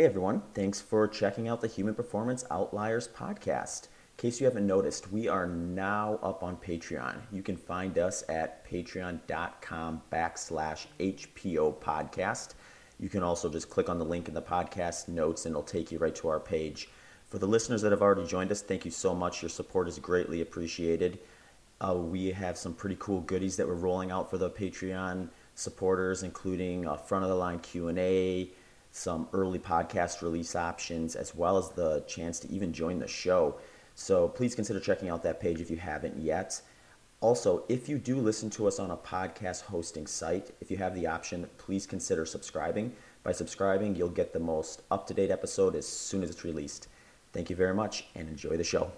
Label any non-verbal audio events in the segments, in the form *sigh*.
Hey everyone, thanks for checking out the Human Performance Outliers podcast. In case you haven't noticed, we are now up on Patreon. You can find us at patreon.com backslash HPO podcast. You can also just click on the link in the podcast notes and it'll take you right to our page. For the listeners that have already joined us, thank you so much. Your support is greatly appreciated. Uh, we have some pretty cool goodies that we're rolling out for the Patreon supporters, including a front of the line Q&A, some early podcast release options, as well as the chance to even join the show. So please consider checking out that page if you haven't yet. Also, if you do listen to us on a podcast hosting site, if you have the option, please consider subscribing. By subscribing, you'll get the most up to date episode as soon as it's released. Thank you very much and enjoy the show.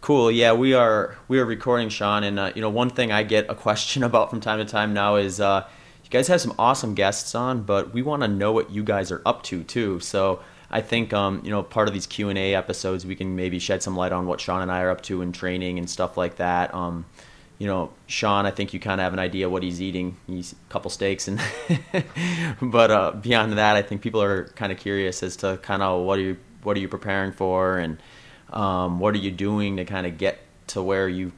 Cool. Yeah, we are we are recording, Shawn, and uh, you know one thing I get a question *laughs* about from time to time now is uh, guys have some awesome guests on, but we want to know what you guys are up to too. So I think um, you know part of these Q and A episodes, we can maybe shed some light on what Shawn and I are up to in training and stuff like that. Um, you know, Shawn, I think you kind of have an idea what he's eating. He's a couple steaks, and *laughs* but uh, beyond that, I think people are kind of curious as to kind of what are you what are you preparing for, and um, what are you doing to kind of get to where you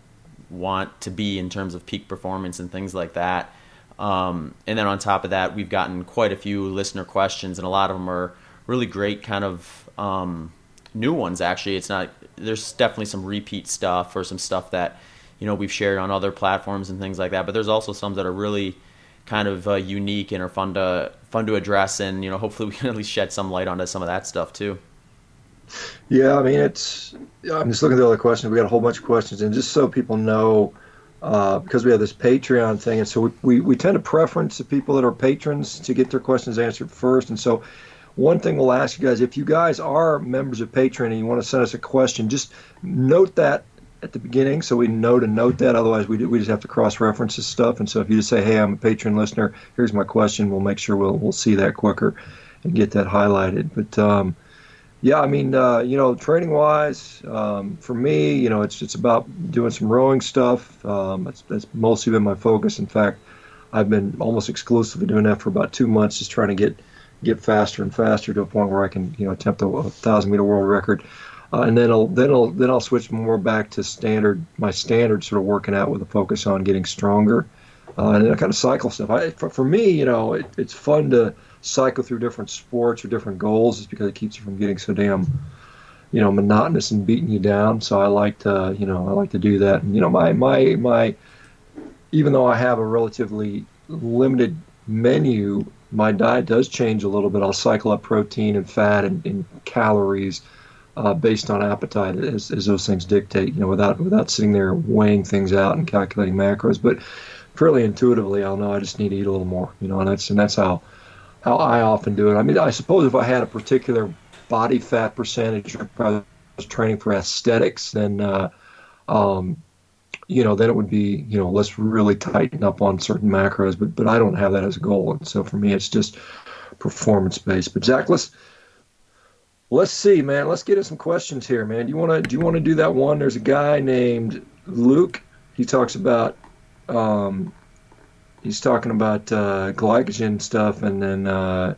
want to be in terms of peak performance and things like that. Um, and then on top of that, we've gotten quite a few listener questions, and a lot of them are really great, kind of um, new ones. Actually, it's not. There's definitely some repeat stuff or some stuff that you know we've shared on other platforms and things like that. But there's also some that are really kind of uh, unique and are fun to fun to address, and you know hopefully *laughs* we can at least shed some light onto some of that stuff too. Yeah, I mean it's. I'm just looking at the other questions. We got a whole bunch of questions, and just so people know uh, because we have this Patreon thing, and so we, we, we tend to preference the people that are patrons to get their questions answered first. And so, one thing we'll ask you guys if you guys are members of Patreon and you want to send us a question, just note that at the beginning so we know to note that. Otherwise, we, do, we just have to cross reference this stuff. And so, if you just say, hey, I'm a patron listener, here's my question, we'll make sure we'll, we'll see that quicker and get that highlighted. But, um, yeah, I mean, uh, you know, training wise, um, for me, you know, it's it's about doing some rowing stuff. Um, that's, that's mostly been my focus. In fact, I've been almost exclusively doing that for about two months, just trying to get get faster and faster to a point where I can, you know, attempt a, a thousand meter world record. Uh, and then I'll then I'll then I'll switch more back to standard my standard sort of working out with a focus on getting stronger, uh, and then I kind of cycle stuff. I, for, for me, you know, it, it's fun to cycle through different sports or different goals is because it keeps you from getting so damn you know monotonous and beating you down. So i like to you know i like to do that. And you know my my my even though i have a relatively limited menu my diet does change a little bit. I'll cycle up protein and fat and, and calories uh, based on appetite as, as those things dictate you know without without sitting there weighing things out and calculating macros. But fairly intuitively i'll know i just need to eat a little more you know and that's and that's how how I often do it. I mean, I suppose if I had a particular body fat percentage, or I was training for aesthetics, then uh, um, you know, then it would be you know, let's really tighten up on certain macros. But but I don't have that as a goal, and so for me, it's just performance based. But Zach, let's let's see, man. Let's get in some questions here, man. Do you want to do you want to do that one? There's a guy named Luke. He talks about um, he's talking about uh, glycogen stuff, and then uh,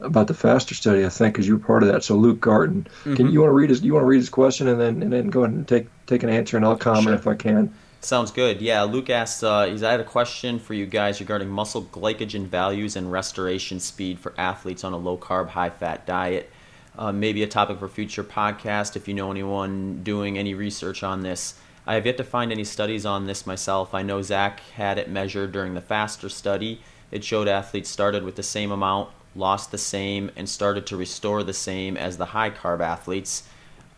about the faster study, I think, because you were part of that. So Luke Garten, mm-hmm. can you want to read his? You want to read his question, and then and then go ahead and take take an answer, and I'll comment sure. if I can. Sounds good. Yeah, Luke asked, uh, he's I had a question for you guys regarding muscle glycogen values and restoration speed for athletes on a low carb, high fat diet. Uh, maybe a topic for future podcast if you know anyone doing any research on this. I have yet to find any studies on this myself. I know Zach had it measured during the faster study. It showed athletes started with the same amount, lost the same, and started to restore the same as the high carb athletes.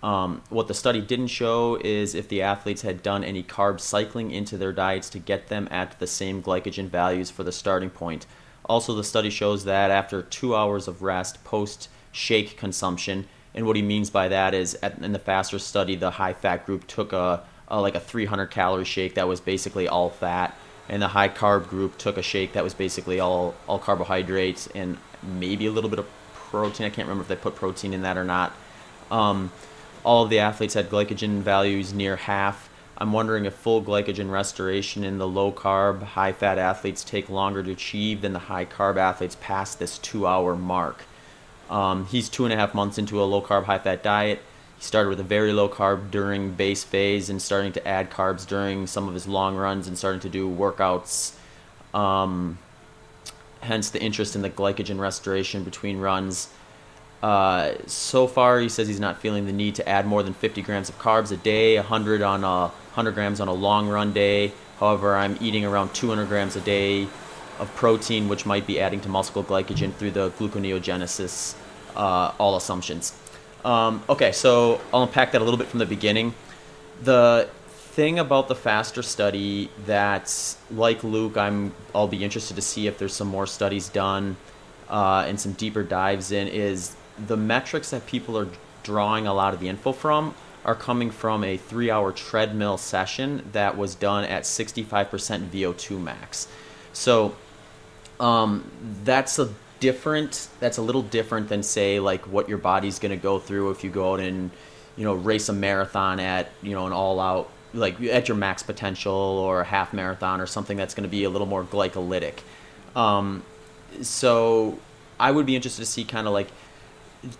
Um, what the study didn't show is if the athletes had done any carb cycling into their diets to get them at the same glycogen values for the starting point. Also, the study shows that after two hours of rest post shake consumption, and what he means by that is at, in the faster study, the high fat group took a uh, like a 300 calorie shake that was basically all fat, and the high carb group took a shake that was basically all all carbohydrates and maybe a little bit of protein. I can't remember if they put protein in that or not. Um, all of the athletes had glycogen values near half. I'm wondering if full glycogen restoration in the low carb, high fat athletes take longer to achieve than the high carb athletes past this two hour mark. Um, he's two and a half months into a low carb, high fat diet. He started with a very low carb during base phase and starting to add carbs during some of his long runs and starting to do workouts. Um, hence the interest in the glycogen restoration between runs. Uh, so far, he says he's not feeling the need to add more than 50 grams of carbs a day, 100 on a 100 grams on a long run day. However, I'm eating around 200 grams a day of protein, which might be adding to muscle glycogen through the gluconeogenesis. Uh, all assumptions. Um, okay, so I'll unpack that a little bit from the beginning. The thing about the faster study that, like Luke, I'm I'll be interested to see if there's some more studies done uh, and some deeper dives in is the metrics that people are drawing a lot of the info from are coming from a three-hour treadmill session that was done at 65% VO2 max. So um, that's a different. That's a little different than say like what your body's going to go through if you go out and you know race a marathon at you know an all-out like at your max potential or a half marathon or something that's going to be a little more glycolytic. Um, so I would be interested to see kind of like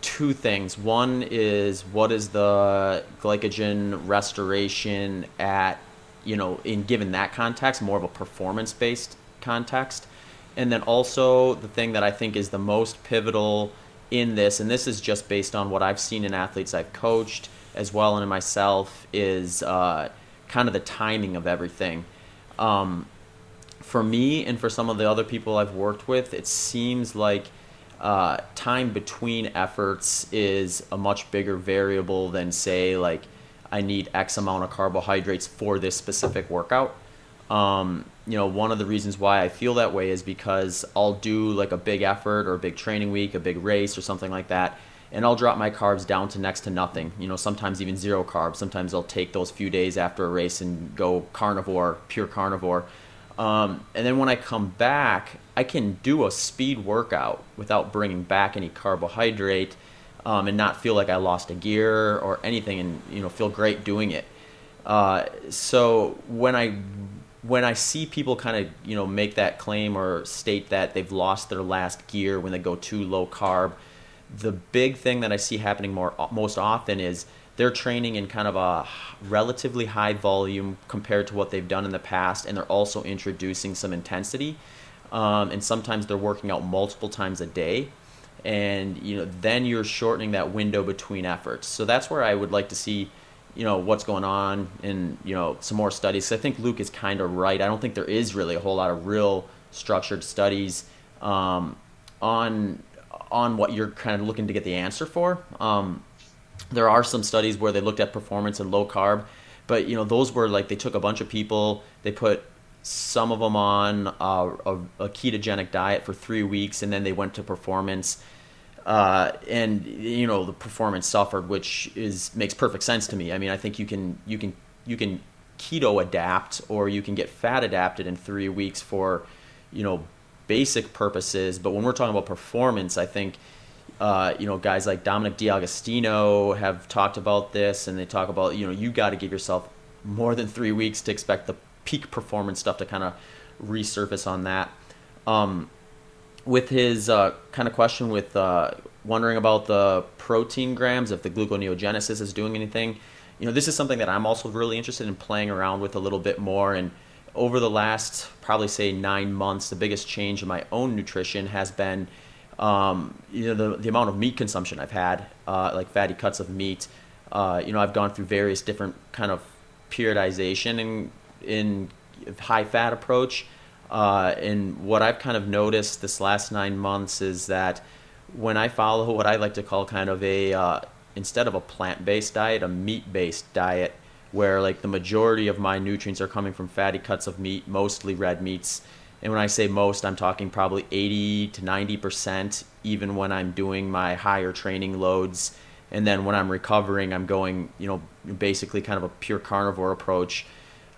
two things. One is what is the glycogen restoration at you know in given that context, more of a performance based context and then also the thing that I think is the most pivotal in this, and this is just based on what I've seen in athletes I've coached as well and in myself, is uh, kind of the timing of everything. Um, for me and for some of the other people I've worked with, it seems like uh, time between efforts is a much bigger variable than, say, like I need X amount of carbohydrates for this specific workout. Um, you know, one of the reasons why I feel that way is because I'll do like a big effort or a big training week, a big race or something like that, and I'll drop my carbs down to next to nothing. You know, sometimes even zero carbs. Sometimes I'll take those few days after a race and go carnivore, pure carnivore. Um, and then when I come back, I can do a speed workout without bringing back any carbohydrate um, and not feel like I lost a gear or anything and, you know, feel great doing it. Uh, so when I when I see people kind of you know make that claim or state that they've lost their last gear when they go too low carb, the big thing that I see happening more most often is they're training in kind of a relatively high volume compared to what they've done in the past, and they're also introducing some intensity. Um, and sometimes they're working out multiple times a day, and you know then you're shortening that window between efforts. So that's where I would like to see you know what's going on and you know some more studies. So I think Luke is kind of right. I don't think there is really a whole lot of real structured studies um, on on what you're kind of looking to get the answer for. Um, there are some studies where they looked at performance and low carb, but you know those were like they took a bunch of people, they put some of them on a, a, a ketogenic diet for three weeks, and then they went to performance uh, and you know the performance suffered, which is makes perfect sense to me. I mean, I think you can you can you can keto adapt or you can get fat adapted in three weeks for you know basic purposes. But when we're talking about performance, I think uh, you know guys like Dominic D'Agostino have talked about this, and they talk about you know you got to give yourself more than three weeks to expect the peak performance stuff to kind of resurface on that. Um, with his uh, kind of question with uh, wondering about the protein grams, if the gluconeogenesis is doing anything, you know, this is something that I'm also really interested in playing around with a little bit more. And over the last probably say nine months, the biggest change in my own nutrition has been, um, you know, the, the amount of meat consumption I've had, uh, like fatty cuts of meat. Uh, you know, I've gone through various different kind of periodization in in high fat approach uh, and what I've kind of noticed this last nine months is that when I follow what I like to call kind of a, uh, instead of a plant based diet, a meat based diet, where like the majority of my nutrients are coming from fatty cuts of meat, mostly red meats. And when I say most, I'm talking probably 80 to 90%, even when I'm doing my higher training loads. And then when I'm recovering, I'm going, you know, basically kind of a pure carnivore approach.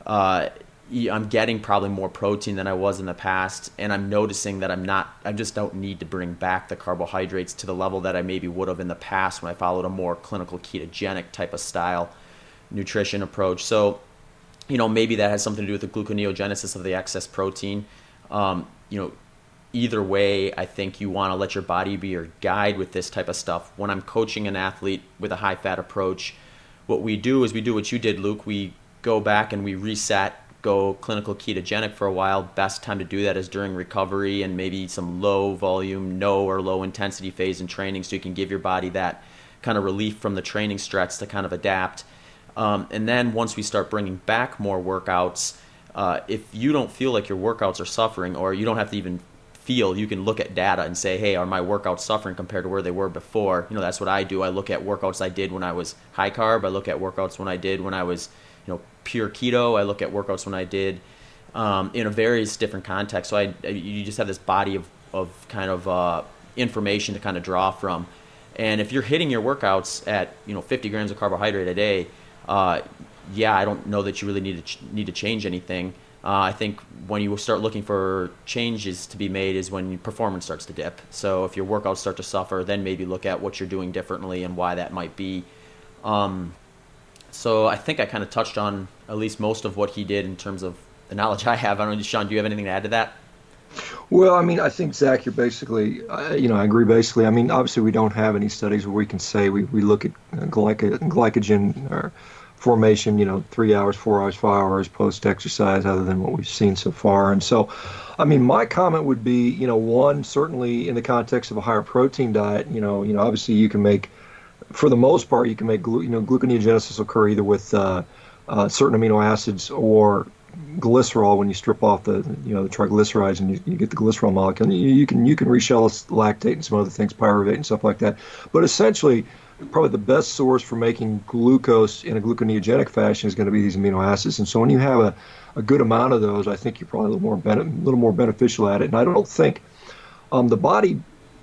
Uh, I'm getting probably more protein than I was in the past, and I'm noticing that I'm not. I just don't need to bring back the carbohydrates to the level that I maybe would have in the past when I followed a more clinical ketogenic type of style nutrition approach. So, you know, maybe that has something to do with the gluconeogenesis of the excess protein. Um, you know, either way, I think you want to let your body be your guide with this type of stuff. When I'm coaching an athlete with a high fat approach, what we do is we do what you did, Luke. We go back and we reset, go clinical ketogenic for a while. Best time to do that is during recovery and maybe some low volume, no or low intensity phase in training so you can give your body that kind of relief from the training stress to kind of adapt. Um, and then once we start bringing back more workouts, uh, if you don't feel like your workouts are suffering, or you don't have to even feel, you can look at data and say, hey, are my workouts suffering compared to where they were before? You know, that's what I do. I look at workouts I did when I was high carb. I look at workouts when I did when I was, know, pure keto. I look at workouts when I did um, in a various different contexts. So I, you just have this body of, of kind of uh, information to kind of draw from. And if you're hitting your workouts at, you know, 50 grams of carbohydrate a day, uh, yeah, I don't know that you really need to ch- need to change anything. Uh, I think when you start looking for changes to be made is when performance starts to dip. So if your workouts start to suffer, then maybe look at what you're doing differently and why that might be. Um, so I think I kind of touched on at least most of what he did in terms of the knowledge I have. I don't know, Shawn, do you have anything to add to that? Well, I mean, I think Zach, you're basically, uh, you know, I agree basically. I mean, obviously, we don't have any studies where we can say we, we look at glyco- glycogen or formation, you know, three hours, four hours, five hours post exercise, other than what we've seen so far. And so, I mean, my comment would be, you know, one certainly in the context of a higher protein diet, you know, you know, obviously you can make, for the most part, you can make, you know, gluconeogenesis occur either with uh, uh, certain amino acids or glycerol when you strip off the you know the triglycerides and you, you get the glycerol molecule. You, you can you can reshell lactate and some other things, pyruvate and stuff like that. But essentially, probably the best source for making glucose in a gluconeogenic fashion is going to be these amino acids. And so when you have a, a good amount of those, I think you're probably a little more a little more beneficial at it. And I don't think um, the body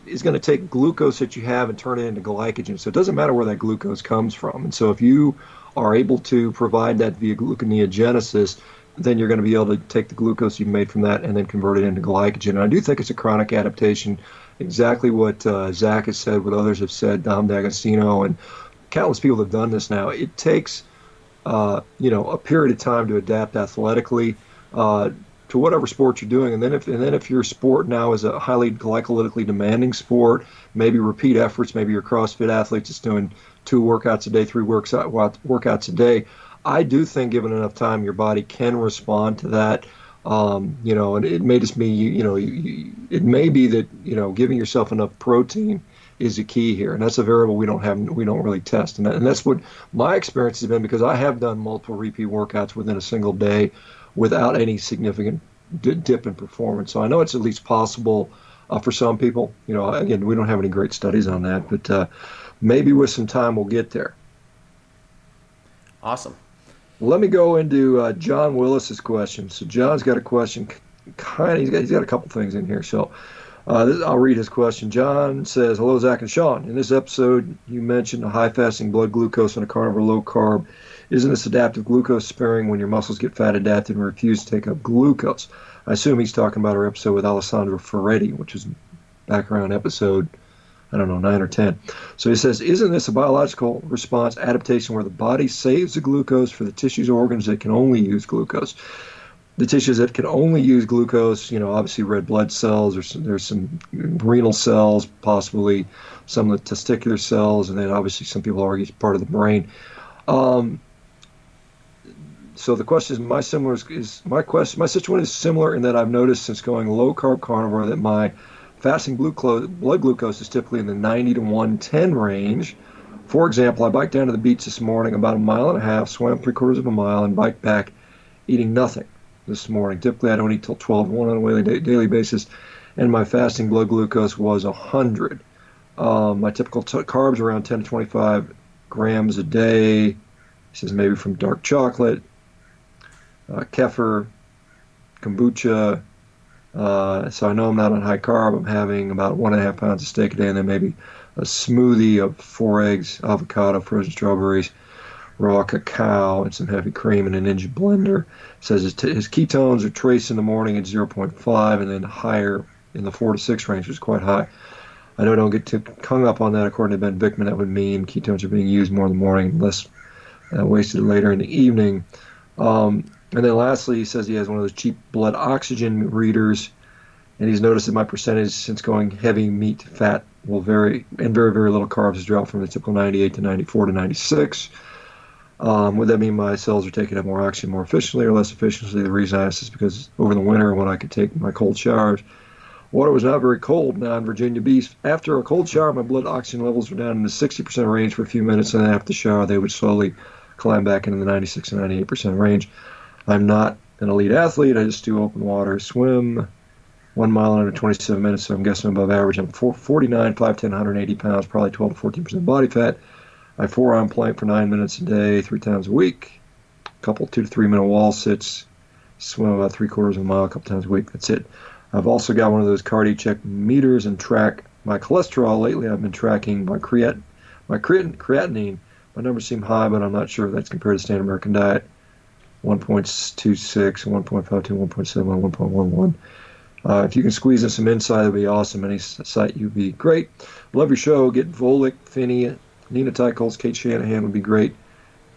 is going to take glucose that you have and turn it into glycogen. So it doesn't matter where that glucose comes from. And so if you are able to provide that via gluconeogenesis, then you're going to be able to take the glucose you've made from that and then convert it into glycogen. And I do think it's a chronic adaptation exactly what uh, Zach has said, what others have said, Dom D'Agostino, and countless people have done this now. It takes, uh, you know, a period of time to adapt athletically uh, to whatever sport you're doing, and then if and then if your sport now is a highly glycolytically demanding sport, maybe repeat efforts, maybe you're CrossFit athlete just doing two workouts a day, three works workouts a day. I do think, given enough time, your body can respond to that. Um, you know, and it may just be, you know, you, it may be that, you know, giving yourself enough protein is a key here. And that's a variable we don't have, we don't really test. And, that, and that's what my experience has been because I have done multiple repeat workouts within a single day without any significant dip in performance. So I know it's at least possible uh, for some people. You know, again, we don't have any great studies on that, but uh, maybe with some time we'll get there. Awesome. Let me go into uh, John Willis's question. So John's got a question. Kind of, he's got, he's got a couple things in here. So uh, this, I'll read his question. John says, "Hello, Zach and Shawn. In this episode, you mentioned a high fasting blood glucose on a carnivore low carb. Isn't this adaptive glucose sparing when your muscles get fat adapted and refuse to take up glucose?" I assume he's talking about our episode with Alessandro Ferretti, which is back around episode I don't know, nine or 10. So he says, Isn't this a biological response adaptation where the body saves the glucose for the tissues or organs that can only use glucose? The tissues that can only use glucose, you know, obviously red blood cells, there's some, there's some renal cells, possibly some of the testicular cells, and then obviously some people argue it's part of the brain. Um, so the question is, my similar is, is my question, my situation is similar in that I've noticed since going low carb carnivore that my fasting blood glucose is typically in the 90 to 110 range. For example, I biked down to the beach this morning about a mile and a half, swam three quarters of a mile, and biked back eating nothing this morning. Typically, I don't eat till 12 1 on a daily, basis, and my fasting blood glucose was 100. Um, my typical t- carbs are around 10 to 25 grams a day. He says maybe from dark chocolate, uh, kefir, kombucha, uh, so I know I'm not on high carb. I'm having about one and a half pounds of steak a day, and then maybe a smoothie of four eggs, avocado, frozen strawberries, raw cacao, and some heavy cream in a Ninja blender. Says his, t- his ketones are trace in the morning at 0.5, and then higher in the four to six range, which is quite high. I know I don't get too hung up on that. According to Ben Bikman, that would mean ketones are being used more in the morning, less uh, wasted later in the evening. Um, And then lastly, he says he has one of those cheap blood oxygen readers, and he's noticed that my percentage since going heavy meat fat will vary, and very very little carbs has dropped from the typical 98 to 94 to 96. Um, would that mean my cells are taking up more oxygen more efficiently or less efficiently? The reason I ask is because over the winter when I could take my cold showers, water was not very cold now in Virginia Beach. After a cold shower, my blood oxygen levels were down in the 60% range for a few minutes, and then after the shower, they would slowly climb back into the 96 and 98% range. I'm not an elite athlete. I just do open water swim, one mile under 27 minutes, so I'm guessing above average. I'm 49, 5'10", 180 pounds, probably 12 to 14% body fat. I forearm plank for nine minutes a day, three times a week. A couple two to three minute wall sits. Swim about three quarters of a mile a couple times a week. That's it. I've also got one of those CardioCheck meters and track my cholesterol. Lately, I've been tracking my creat my creatinine. My numbers seem high, but I'm not sure if that's compared to standard American diet. 1.26, 1.52, 1.7, 1.11. Uh, if you can squeeze in some insight, that'd be awesome. Any site, you'd be great. Love your show. Get Volek, Phinney, Nina Teicholz, Cate Shanahan would be great.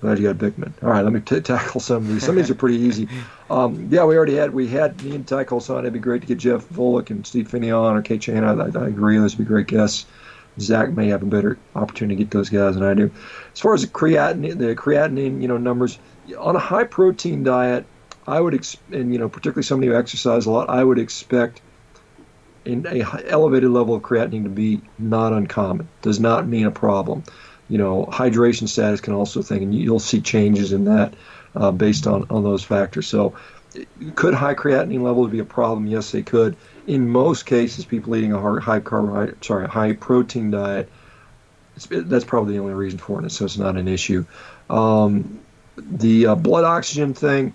Glad you got Bikman. All right, let me t- tackle some of these. Some of these are pretty easy. *laughs* Um, yeah, we already had we had Nina Teicholz on. It'd be great to get Jeff Volek and Steve Phinney on or Cate Shanahan. I, I, agree. Those would be great guests. Zach may have a better opportunity to get those guys than I do. As far as the creatinine, the creatinine, you know, numbers on a high protein diet, I would, ex- and you know, particularly somebody who exercises a lot, I would expect in a elevated level of creatinine to be not uncommon. Does not mean a problem. You know, hydration status can also think, and you'll see changes in that uh, based on, on those factors. So, could high creatinine levels be a problem? Yes, they could. In most cases, people eating a high carbohydrate, sorry, high protein diet, that's probably the only reason for it. So it's not an issue. Um, the uh, blood oxygen thing,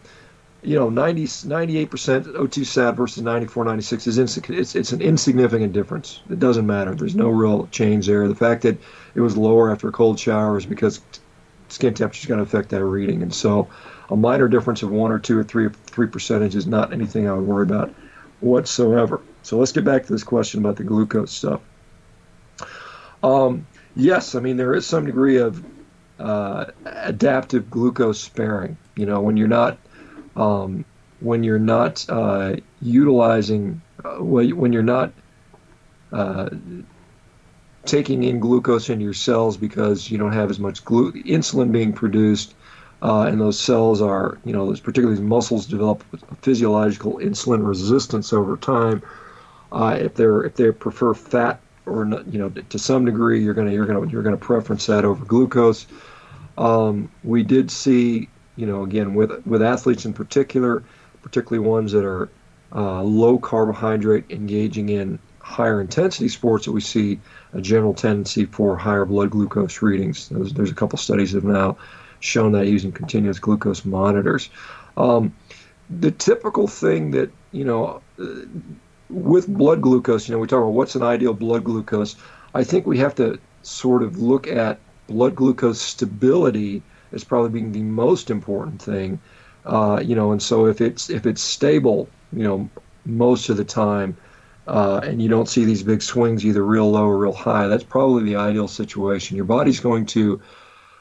you know, 90, 98% O2 sat versus 94, 96 is insignificant. It's, it's an insignificant difference. It doesn't matter. There's no real change there. The fact that it was lower after a cold shower is because skin temperature is going to affect that reading. And so a minor difference of one or two or three, three percentage is not anything I would worry about whatsoever. So let's get back to this question about the glucose stuff. Um, yes, I mean, there is some degree of uh, adaptive glucose sparing. You know, when you're not um, when you're not uh, utilizing, uh, when you're not uh, taking in glucose in your cells because you don't have as much glu- insulin being produced, uh, and those cells are, you know, particularly these muscles develop physiological insulin resistance over time. Uh, if they're if they prefer fat or not, you know, to some degree, you're gonna you're gonna you're gonna preference that over glucose. Um, we did see you know, again, with with athletes in particular, particularly ones that are uh, low carbohydrate, engaging in higher intensity sports, that we see a general tendency for higher blood glucose readings. There's, there's a couple studies that have now shown that using continuous glucose monitors. Um, the typical thing that you know uh, with blood glucose, you know, we talk about what's an ideal blood glucose. I think we have to sort of look at blood glucose stability as probably being the most important thing. Uh, you know, and so if it's if it's stable, you know, most of the time, uh, and you don't see these big swings either real low or real high, that's probably the ideal situation. Your body's going to,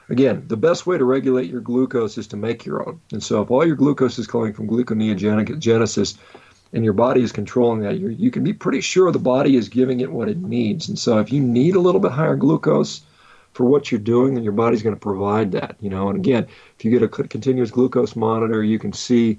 again, the best way to regulate your glucose is to make your own. And so if all your glucose is coming from gluconeogenesis, and your body is controlling that, you you can be pretty sure the body is giving it what it needs. And so if you need a little bit higher glucose, for what you're doing, and your body's going to provide that. You know, and again, if you get a continuous glucose monitor, you can see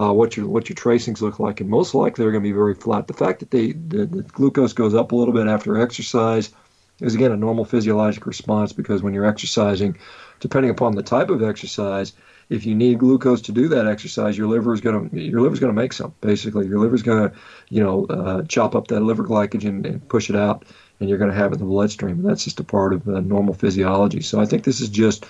uh, what your what your tracings look like, and most likely they're going to be very flat. The fact that they the, the glucose goes up a little bit after exercise is again a normal physiologic response because when you're exercising, depending upon the type of exercise, if you need glucose to do that exercise, your liver is going to your liver's going to make some. Basically, your liver's going to you know uh, chop up that liver glycogen and push it out and you're going to have it in the bloodstream. And that's just a part of uh, normal physiology. So I think this is just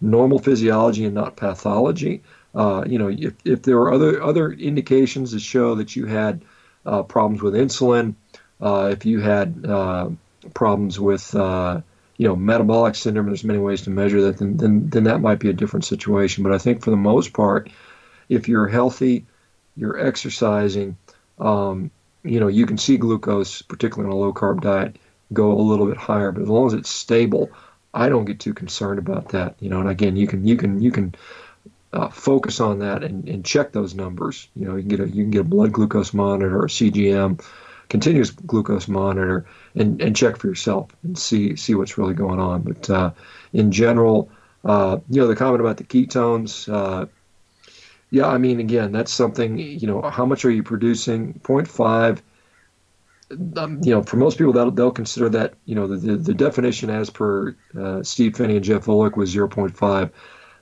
normal physiology and not pathology. Uh, you know, if, if there are other other indications that show that you had uh, problems with insulin, uh, if you had uh, problems with you know metabolic syndrome, there's many ways to measure that. Then, then then that might be a different situation. But I think for the most part, if you're healthy, you're exercising. Um, you know, you can see glucose, particularly on a low carb diet, go a little bit higher. But as long as it's stable, I don't get too concerned about that. You know, and again, you can you can you can uh, focus on that and, and check those numbers. You know, you can get a you can get a blood glucose monitor, a CGM, continuous glucose monitor, and, and check for yourself and see see what's really going on. But uh, in general, uh, you know, the comment about the ketones. Uh, yeah, I mean, again, that's something. You know, how much are you producing? 0.5. Um, you know, for most people, they'll, they'll consider that. You know, the, the, definition as per uh, Steve Phinney and Jeff Volek was 0.5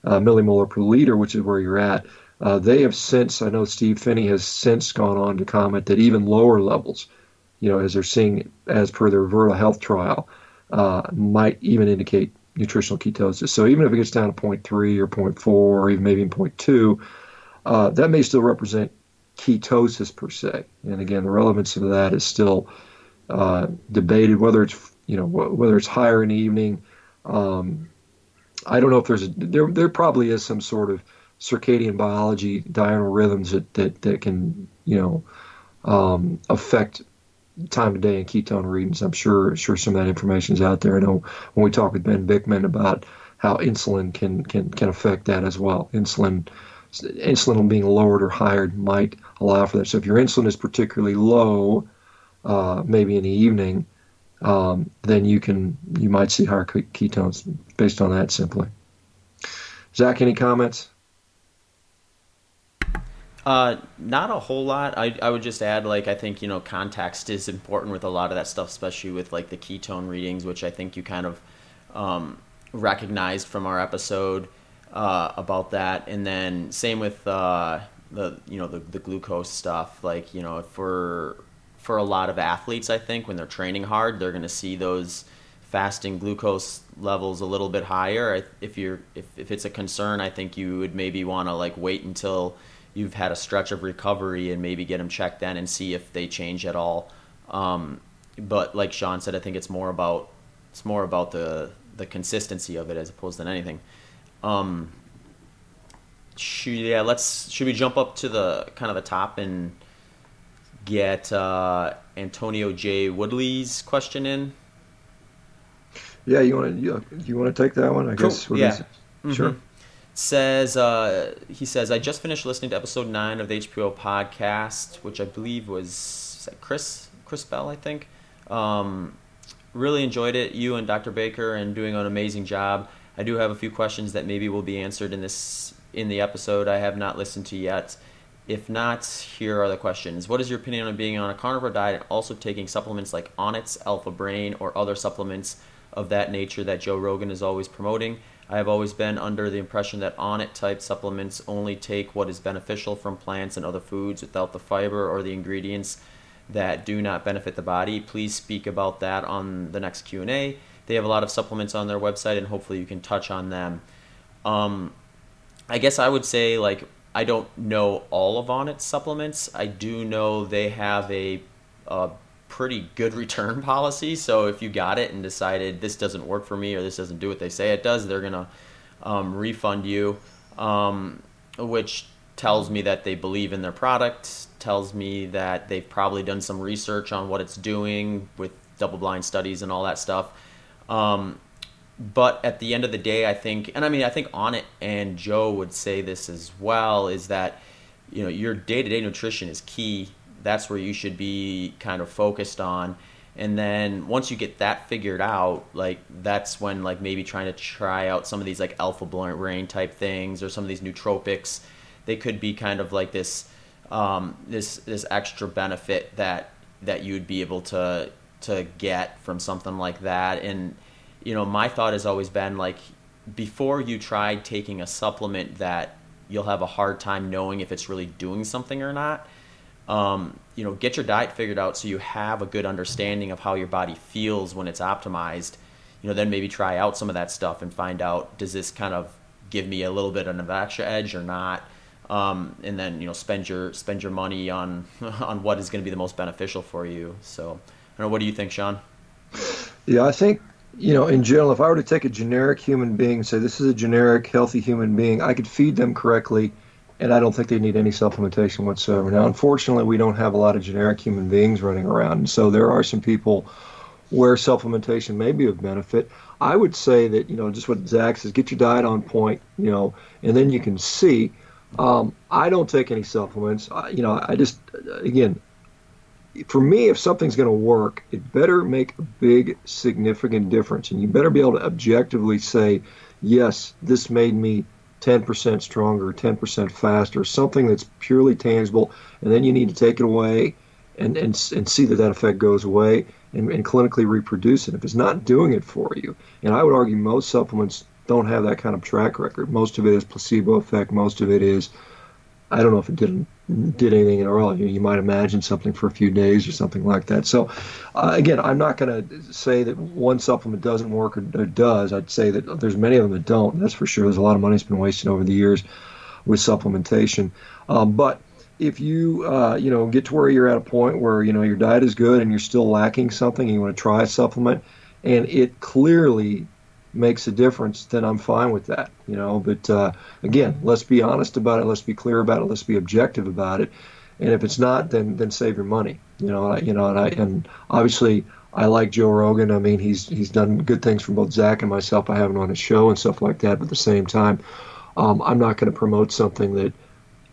uh, millimolar per liter, which is where you're at. Uh, they have since, I know Steve Phinney has since gone on to comment that even lower levels, you know, as they're seeing as per their Virta Health trial, uh, might even indicate nutritional ketosis. So even if it gets down to 0.3 or 0.4 or even maybe 0.2, uh, that may still represent ketosis per se. And again, the relevance of that is still uh, debated whether it's you know whether it's higher in the evening. Um, I don't know if there's a, there there probably is some sort of circadian biology, diurnal rhythms that that, that can you know um, affect time of day and ketone readings. I'm sure sure some of that information is out there. I know when we talk with Ben Bikman about how insulin can can can affect that as well. Insulin insulin being lowered or higher might allow for that. So if your insulin is particularly low, uh, maybe in the evening, um, then you can you might see higher ketones based on that simply. Zach, any comments? Uh, not a whole lot. I, I would just add, like, I think, you know, context is important with a lot of that stuff, especially with, like, the ketone readings, which I think you kind of um, recognized from our episode uh, about that. And then same with uh, the, you know, the, the glucose stuff. Like, you know, for for a lot of athletes, I think when they're training hard, they're going to see those fasting glucose levels a little bit higher. If you're if, if it's a concern, I think you would maybe want to like wait until you've had a stretch of recovery and maybe get them checked then and see if they change at all. Um, but like Shawn said, I think it's more about it's more about the the consistency of it as opposed to anything. Um, should, yeah, let's should we jump up to the kind of the top and get uh, Antonio J. Woodley's question in? Yeah, you want to you, you want to take that one? I cool. guess. Yeah. Mm-hmm. Sure. Says uh, he says I just finished listening to episode nine of the HPO podcast, which I believe was Chris Chris Bell, I think. Um, really enjoyed it. You and Dr. Baker and doing an amazing job. I do have a few questions that maybe will be answered in this in the episode I have not listened to yet. If not, here are the questions. What is your opinion on being on a carnivore diet and also taking supplements like Onnit's, Alpha Brain, or other supplements of that nature that Joe Rogan is always promoting? I have always been under the impression that Onnit type supplements only take what is beneficial from plants and other foods without the fiber or the ingredients that do not benefit the body. Please speak about that on the next Q&A. They have a lot of supplements on their website and hopefully you can touch on them. Um, I guess I would say like I don't know all of Onnit's supplements. I do know they have a, a pretty good return *laughs* policy. So if you got it and decided this doesn't work for me or this doesn't do what they say it does, they're gonna um, refund you, um, which tells me that they believe in their product. Tells me that they've probably done some research on what it's doing with double-blind studies and all that stuff. Um, but at the end of the day, I think, and I mean, I think Onnit and Joe would say this as well, is that you know your day-to-day nutrition is key. That's where you should be kind of focused on. And then once you get that figured out, like that's when like maybe trying to try out some of these like alpha brain type things or some of these nootropics, they could be kind of like this um, this this extra benefit that that you'd be able to to get from something like that. And you know, my thought has always been like before you try taking a supplement that you'll have a hard time knowing if it's really doing something or not. Um, you know, get your diet figured out so you have a good understanding of how your body feels when it's optimized. You know, then maybe try out some of that stuff and find out does this kind of give me a little bit of an extra edge or not. Um, and then you know spend your spend your money on *laughs* on what is going to be the most beneficial for you. So, I don't know. What do you think, Shawn? Yeah, I think you know, in general, if I were to take a generic human being say this is a generic healthy human being, I could feed them correctly, and I don't think they need any supplementation whatsoever. Now, unfortunately, we don't have a lot of generic human beings running around, so there are some people where supplementation may be of benefit. I would say that you know just what Zach says, get your diet on point, you know, and then you can see. Um, I don't take any supplements. I, you know, I just again, for me, if something's going to work, it better make a big, significant difference, and you better be able to objectively say, yes, this made me 10% stronger, 10% faster, something that's purely tangible, and then you need to take it away and, and, and see that that effect goes away and, and clinically reproduce it. If it's not doing it for you, and I would argue most supplements don't have that kind of track record. Most of it is placebo effect. Most of it is, I don't know if it didn't did anything at all. You, you might imagine something for a few days or something like that. So, uh, again, I'm not going to say that one supplement doesn't work or, or, does. I'd say that there's many of them that don't. That's for sure. There's a lot of money that's been wasted over the years with supplementation. Um, but if you uh, you know get to where you're at a point where you know your diet is good and you're still lacking something, and you want to try a supplement, and it clearly makes a difference, then I'm fine with that. You know, but uh, again, let's be honest about it. Let's be clear about it. Let's be objective about it. And if it's not, then then save your money. You know, I, you know, and I and obviously I like Joe Rogan. I mean, he's he's done good things for both Zach and myself. I have him on his show and stuff like that. But at the same time, um, I'm not going to promote something that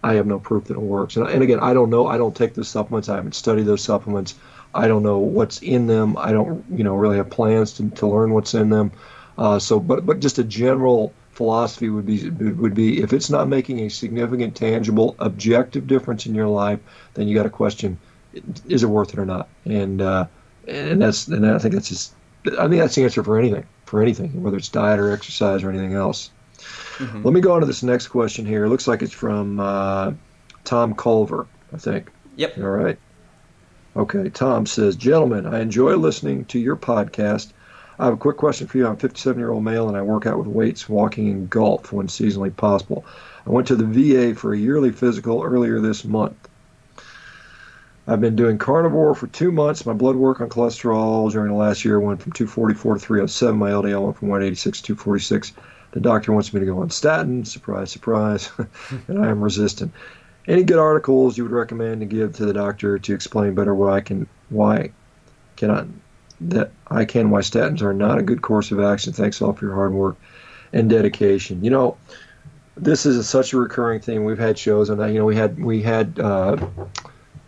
I have no proof that it works. And, and again, I don't know. I don't take those supplements. I haven't studied those supplements. I don't know what's in them. I don't, you know, really have plans to, to learn what's in them. Uh, so, but but just a general philosophy would be would be if it's not making a significant, tangible, objective difference in your life, then you got to question is it worth it or not. And uh, and that's and I think that's just I think that's the answer for anything for anything whether it's diet or exercise or anything else. Mm-hmm. Let me go on to this next question here. It looks like it's from uh, Tom Culver, I think. Yep. All right. Okay. Tom says, Gentlemen, I enjoy listening to your podcast I have a quick question for you. I'm a 57 year old male and I work out with weights, walking, and golf when seasonally possible. I went to the VA for a yearly physical earlier this month. I've been doing carnivore for two months. My blood work on cholesterol during the last year went from 244 to 307. My LDL went from 186 to 246. The doctor wants me to go on statin. Surprise, surprise. *laughs* and I am resistant. Any good articles you would recommend to give to the doctor to explain better why I can why cannot that I can why statins are not a good course of action. Thanks all for your hard work and dedication. You know, this is a, such a recurring thing. We've had shows on that. You know, we had we had uh,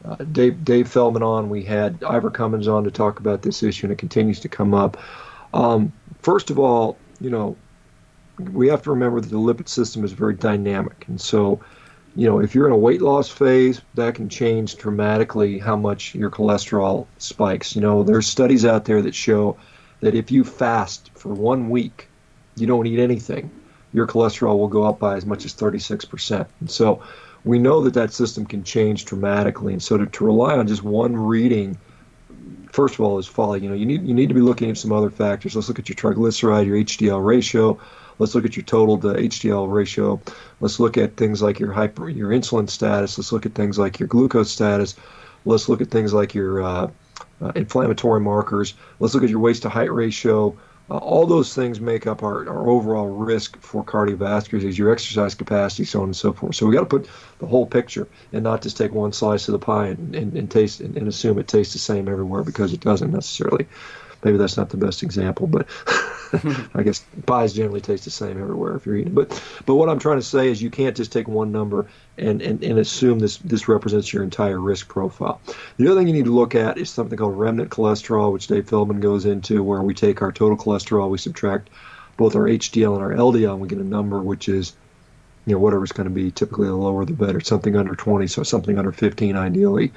uh, Dave Dave Feldman on. We had Ivor Cummins on to talk about this issue, and it continues to come up. Um, first of all, you know, we have to remember that the lipid system is very dynamic, and so you know, if you're in a weight loss phase, that can change dramatically how much your cholesterol spikes. You know, there's studies out there that show that if you fast for one week, you don't eat anything, your cholesterol will go up by as much as 36%. And so we know that that system can change dramatically. And so to, to rely on just one reading, first of all, is folly. You know, you need you need to be looking at some other factors. Let's look at your triglyceride, your HDL ratio Let's look at your total to HDL ratio. Let's look at things like your hyper, your insulin status. Let's look at things like your glucose status. Let's look at things like your uh, uh, inflammatory markers. Let's look at your waist to height ratio. Uh, all those things make up our, our overall risk for cardiovascular disease, your exercise capacity, so on and so forth. So we got to put the whole picture and not just take one slice of the pie and, and, and taste and, and assume it tastes the same everywhere because it doesn't necessarily. Maybe that's not the best example, but *laughs* *laughs* I guess pies generally taste the same everywhere if you're eating. But but what I'm trying to say is you can't just take one number and, and, and assume this this represents your entire risk profile. The other thing you need to look at is something called remnant cholesterol, which Dave Feldman goes into, where we take our total cholesterol, we subtract both our HDL and our LDL, and we get a number which is you know whatever it's going to be. Typically, the lower the better. Something under 20, so something under 15 ideally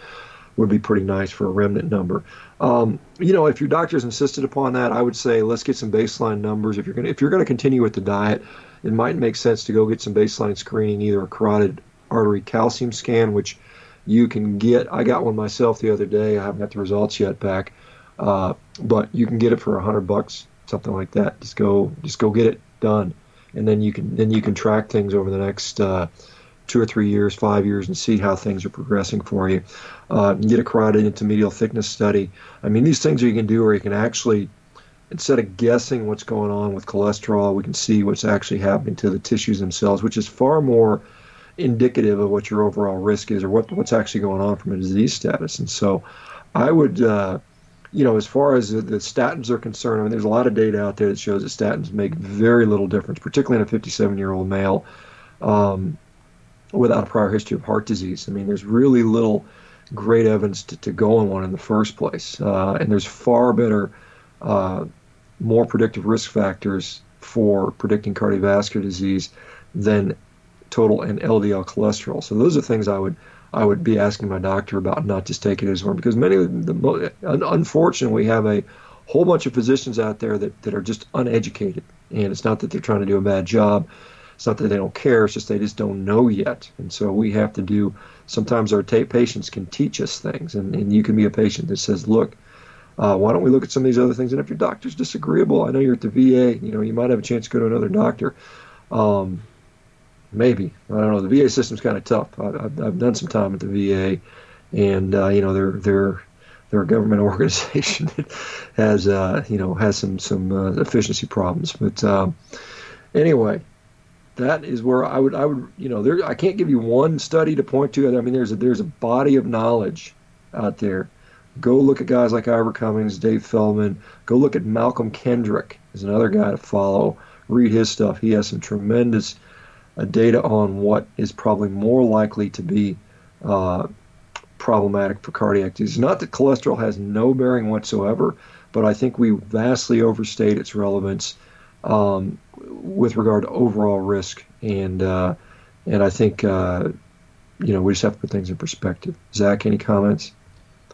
would be pretty nice for a remnant number. Um, you know, if your doctor's insisted upon that, I would say let's get some baseline numbers. If you're gonna if you're going to continue with the diet, it might make sense to go get some baseline screening, either a carotid artery calcium scan, which you can get. I got one myself the other day. I haven't got the results yet back, uh, but you can get it for a hundred bucks, something like that. Just go, just go get it done, and then you can then you can track things over the next. Uh, two or three years, five years, and see how things are progressing for you. Uh, get a carotid intima-media thickness study. I mean, these things you can do where you can actually, instead of guessing what's going on with cholesterol, we can see what's actually happening to the tissues themselves, which is far more indicative of what your overall risk is or what, what's actually going on from a disease status. And so I would. Uh, you know, as far as the, statins are concerned, I mean, there's a lot of data out there that shows that statins make very little difference, particularly in a 57 year old male um, without a prior history of heart disease. I mean, there's really little great evidence to, to go on one in the first place. Uh, and there's far better, uh, more predictive risk factors for predicting cardiovascular disease than total and LDL cholesterol. So those are things I would I would be asking my doctor about not just taking it as one because many of the unfortunately we have a whole bunch of physicians out there that, that are just uneducated and it's not that they're trying to do a bad job it's not that they don't care it's just they just don't know yet and so we have to do sometimes our t- patients can teach us things and, and you can be a patient that says look uh, why don't we look at some of these other things and if your doctor's disagreeable i know you're at the va you know you might have a chance to go to another doctor um, Maybe I don't know. The VA system's kind of tough. I, have I've done some time at the VA, and uh, you know they're they're they're a government *laughs* organization that has uh, you know has some some uh, efficiency problems. But um, anyway, that is where I would I would you know there I can't give you one study to point to. I mean there's a there's a body of knowledge out there. Go look at guys like Ivor Cummins, Dave Feldman. Go look at Malcolm Kendrick is another guy to follow. Read his stuff. He has some tremendous data on what is probably more likely to be uh, problematic for cardiac disease. Not that cholesterol has no bearing whatsoever, but I think we vastly overstate its relevance um, with regard to overall risk. And uh, and I think uh, you know we just have to put things in perspective. Zach, any comments?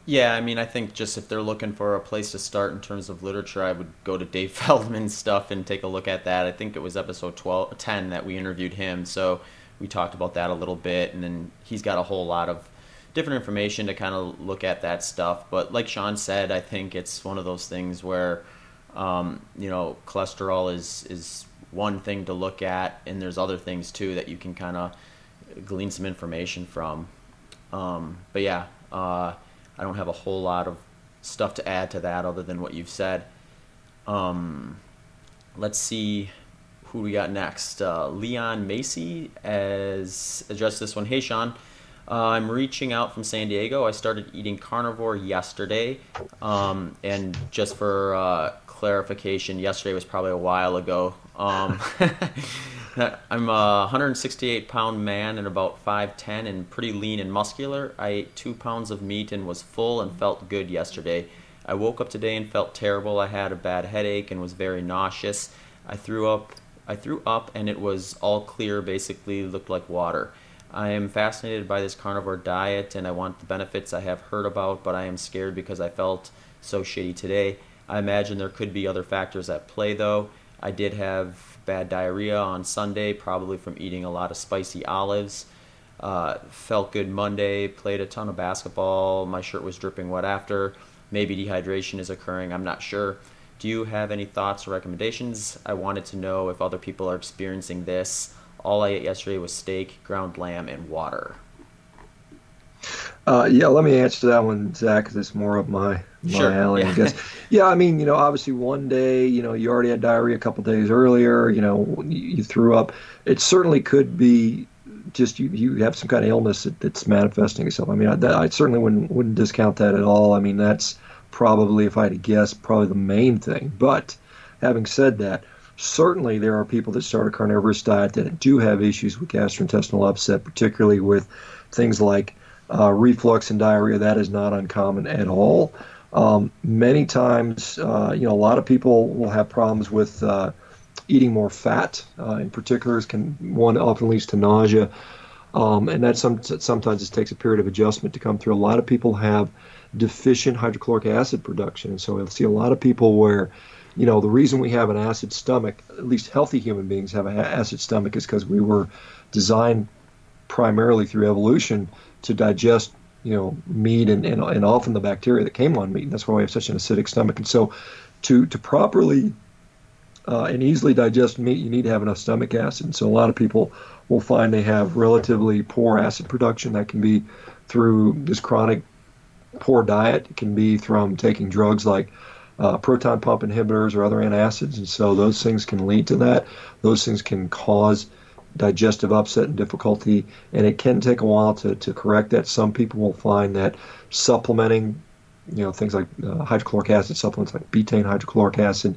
Yeah, I mean, I think just if they're looking for a place to start in terms of literature, I would go to Dave *laughs* Feldman's stuff and take a look at that. I think it was episode 12, 10 that we interviewed him, so we talked about that a little bit, and then he's got a whole lot of different information to kind of look at that stuff. But like Shawn said, I think it's one of those things where, um, you know, cholesterol is is one thing to look at, and there's other things too that you can kind of glean some information from. Um, but yeah. Uh, I don't have a whole lot of stuff to add to that other than what you've said. Um, let's see who we got next. Uh, Leon Macy has addressed this one. Hey, Shawn. Uh, I'm reaching out from San Diego. I started eating carnivore yesterday. Um, and just for uh, clarification, yesterday was probably a while ago. Um, *laughs* I'm a 168 pound man and about 5'10 and pretty lean and muscular. I ate two pounds of meat and was full and felt good yesterday. I woke up today and felt terrible. I had a bad headache and was very nauseous. I threw up. I threw up and it was all clear, basically looked like water. I am fascinated by this carnivore diet and I want the benefits I have heard about, but I am scared because I felt so shitty today. I imagine there could be other factors at play though. I did have bad diarrhea on Sunday, probably from eating a lot of spicy olives. Uh, felt good Monday, played a ton of basketball. My shirt was dripping wet after. Maybe dehydration is occurring, I'm not sure. Do you have any thoughts or recommendations? I wanted to know if other people are experiencing this. All I ate yesterday was steak, ground lamb, and water. Uh, yeah, let me answer that one, Zach, because it's more of my my sure. alley, yeah. I guess. *laughs* Yeah, I mean, you know, obviously one day, you know, you already had diarrhea a couple days earlier. You know, you, you threw up. It certainly could be just you, you have some kind of illness that, that's manifesting itself. I mean, I, that, I certainly wouldn't wouldn't discount that at all. I mean, that's probably, if I had to guess, probably the main thing. But having said that, certainly there are people that start a carnivorous diet that do have issues with gastrointestinal upset, particularly with things like uh, reflux and diarrhea, that is not uncommon at all. Um, many times, uh, you know, a lot of people will have problems with uh, eating more fat. Uh, in particular, can one often leads to nausea, um, and that some, sometimes it takes a period of adjustment to come through. A lot of people have deficient hydrochloric acid production, and so you'll see a lot of people where you know the reason we have an acid stomach at least healthy human beings have an acid stomach is because we were designed primarily through evolution to digest you know meat and, and, and often the bacteria that came on meat. And that's why we have such an acidic stomach. And so to to properly uh, and easily digest meat, you need to have enough stomach acid. And so a lot of people will find they have relatively poor acid production. That can be through this chronic poor diet. It can be from taking drugs like uh, proton pump inhibitors or other antacids. And so those things can lead to that. Those things can cause digestive upset and difficulty, and it can take a while to, to correct that. Some people will find that supplementing you know things like uh, hydrochloric acid supplements like betaine hydrochloric acid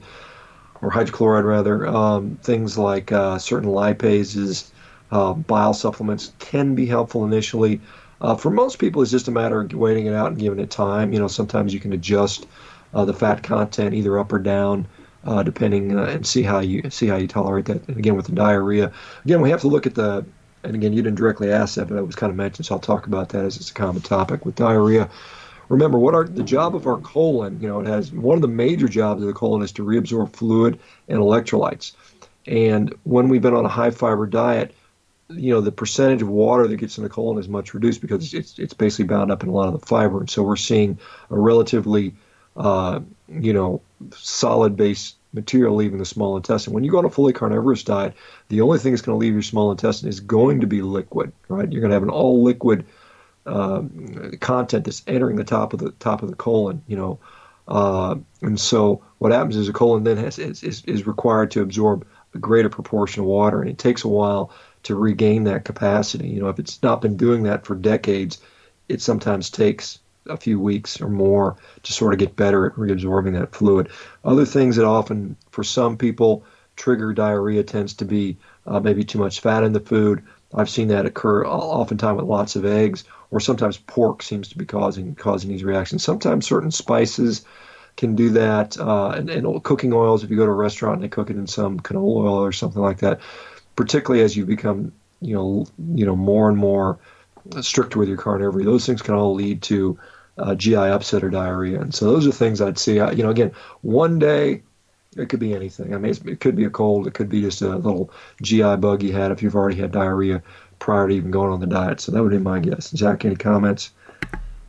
or hydrochloride rather. Um, things like uh, certain lipases, uh, bile supplements can be helpful initially. Uh, for most people, it's just a matter of waiting it out and giving it time. You know, sometimes you can adjust uh, the fat content either up or down. Uh, depending uh, and see how you see how you tolerate that. And again, with the diarrhea, again we have to look at the. And again, you didn't directly ask that, but it was kind of mentioned, so I'll talk about that as it's a common topic with diarrhea remember what are the job of our colon you know it has one of the major jobs of the colon is to reabsorb fluid and electrolytes and when we've been on a high fiber diet you know the percentage of water that gets in the colon is much reduced because it's it's basically bound up in a lot of the fiber and so we're seeing a relatively uh, you know solid base material leaving the small intestine when you go on a fully carnivorous diet the only thing that's going to leave your small intestine is going to be liquid right you're going to have an all liquid uh, content that's entering the top of the top of the colon. You know, uh, and so what happens is the colon then has, is, is, is required to absorb a greater proportion of water, and it takes a while to regain that capacity. You know, if it's not been doing that for decades, it sometimes takes a few weeks or more to sort of get better at reabsorbing that fluid. Other things that often, for some people, trigger diarrhea tends to be uh, maybe too much fat in the food. I've seen that occur oftentimes with lots of eggs or sometimes pork seems to be causing causing these reactions. Sometimes certain spices can do that, uh, and, and cooking oils. If you go to a restaurant and they cook it in some canola oil or something like that, particularly as you become you know you know more and more stricter with your carnivory, those things can all lead to uh, GI upset or diarrhea. And so those are things I'd see. You know, again, one day it could be anything. I mean, it could be a cold. It could be just a little GI bug you had if you've already had diarrhea prior to even going on the diet. So that would be my guess. Zach, any comments?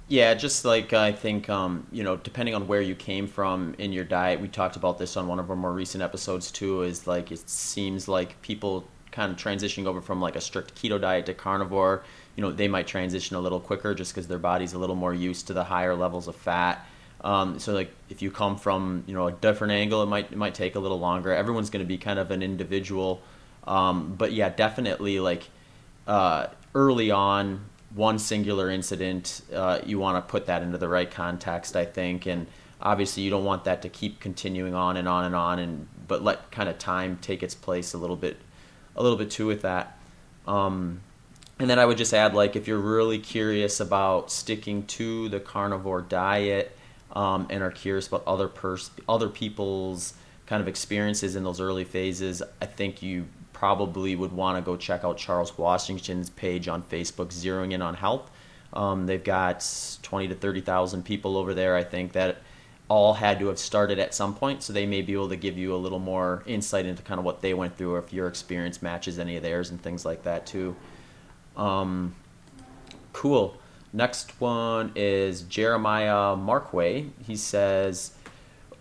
Yeah, just like I think, um, you know, depending on where you came from in your diet, we talked about this on one of our more recent episodes too. Is like it seems like people kind of transitioning over from like a strict keto diet to carnivore, you know, they might transition a little quicker just because their body's a little more used to the higher levels of fat. Um, so like if you come from you know a different angle, it might it might take a little longer. Everyone's going to be kind of an individual, um, but yeah, definitely like uh, early on one singular incident, uh, you want to put that into the right context, I think, and obviously you don't want that to keep continuing on and on and on, and but let kind of time take its place a little bit, a little bit too with that. Um, and then I would just add, like, if you're really curious about sticking to the carnivore diet um, and are curious about other pers- other people's kind of experiences in those early phases, I think you probably would want to go check out Charles Washington's page on Facebook, Zeroing In on Health. Um, they've got 20 to 30,000 people over there, I think, that all had to have started at some point. So they may be able to give you a little more insight into kind of what they went through, or if your experience matches any of theirs and things like that, too. Um, cool. Next one is Jeremiah Markway. He says,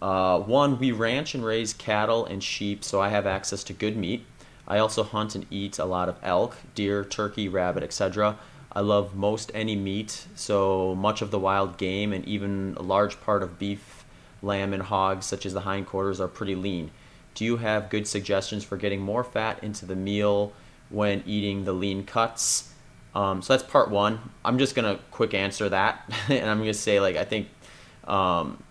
uh, one, we ranch and raise cattle and sheep, so I have access to good meat. I also hunt and eat a lot of elk, deer, turkey, rabbit, etc. I love most any meat, so much of the wild game and even a large part of beef, lamb, and hogs, such as the hindquarters, are pretty lean. Do you have good suggestions for getting more fat into the meal when eating the lean cuts? Um, so that's part one. I'm just gonna quick answer that, *laughs* and I'm gonna say like I think um,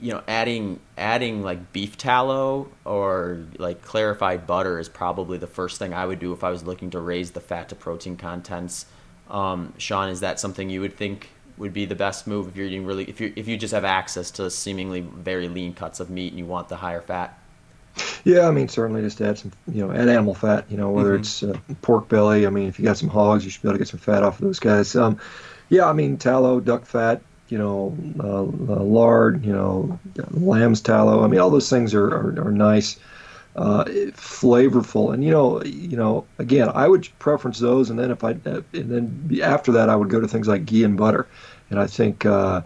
you know adding adding like beef tallow or like clarified butter is probably the first thing I would do if I was looking to raise the fat to protein contents. Um, Shawn, is that something you would think would be the best move if you're eating really if you if you just have access to seemingly very lean cuts of meat and you want the higher fat? Yeah, I mean certainly just add some you know add animal fat. You know whether mm-hmm. it's uh, pork belly. I mean if you got some hogs, you should be able to get some fat off of those guys. Um, yeah, I mean tallow, duck fat, you know, uh, uh, lard, you know, lamb's tallow. I mean, all those things are, are, are nice, uh, flavorful, and you know, you know, again, I would preference those, and then if I, and then after that, I would go to things like ghee and butter, and I think. Uh,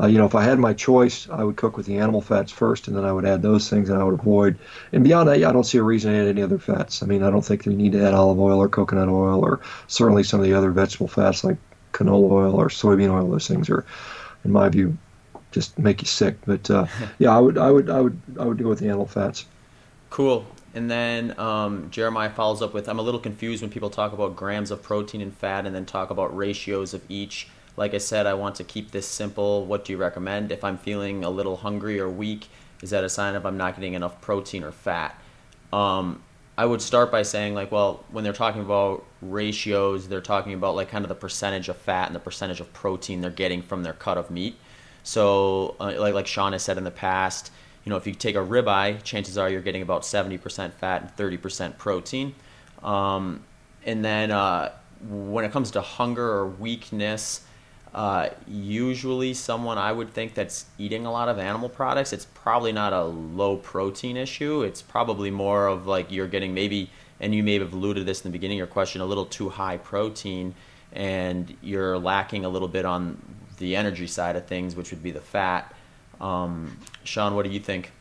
uh, you know, if I had my choice, I would cook with the animal fats first, and then I would add those things, and I would avoid. And beyond that, yeah, I don't see a reason to add any other fats. I mean, I don't think you need to add olive oil or coconut oil, or certainly some of the other vegetable fats like canola oil or soybean oil. Those things are in my view, just make you sick. But uh, *laughs* yeah, I would, I would, I would, I would go with the animal fats. Cool. And then um, Jeremiah follows up with, I'm a little confused when people talk about grams of protein and fat, and then talk about ratios of each. Like I said, I want to keep this simple. What do you recommend? If I'm feeling a little hungry or weak, is that a sign of I'm not getting enough protein or fat? Um, I would start by saying like, well, when they're talking about ratios, they're talking about like kind of the percentage of fat and the percentage of protein they're getting from their cut of meat. So, uh, like like Shawn has said in the past, you know, if you take a ribeye, chances are you're getting about 70% fat and 30% protein. Um, and then uh, when it comes to hunger or weakness, uh, usually someone I would think that's eating a lot of animal products, it's probably not a low protein issue. It's probably more of like you're getting maybe, and you may have alluded to this in the beginning of your question, a little too high protein, and you're lacking a little bit on the energy side of things, which would be the fat. Um, Shawn, what do you think?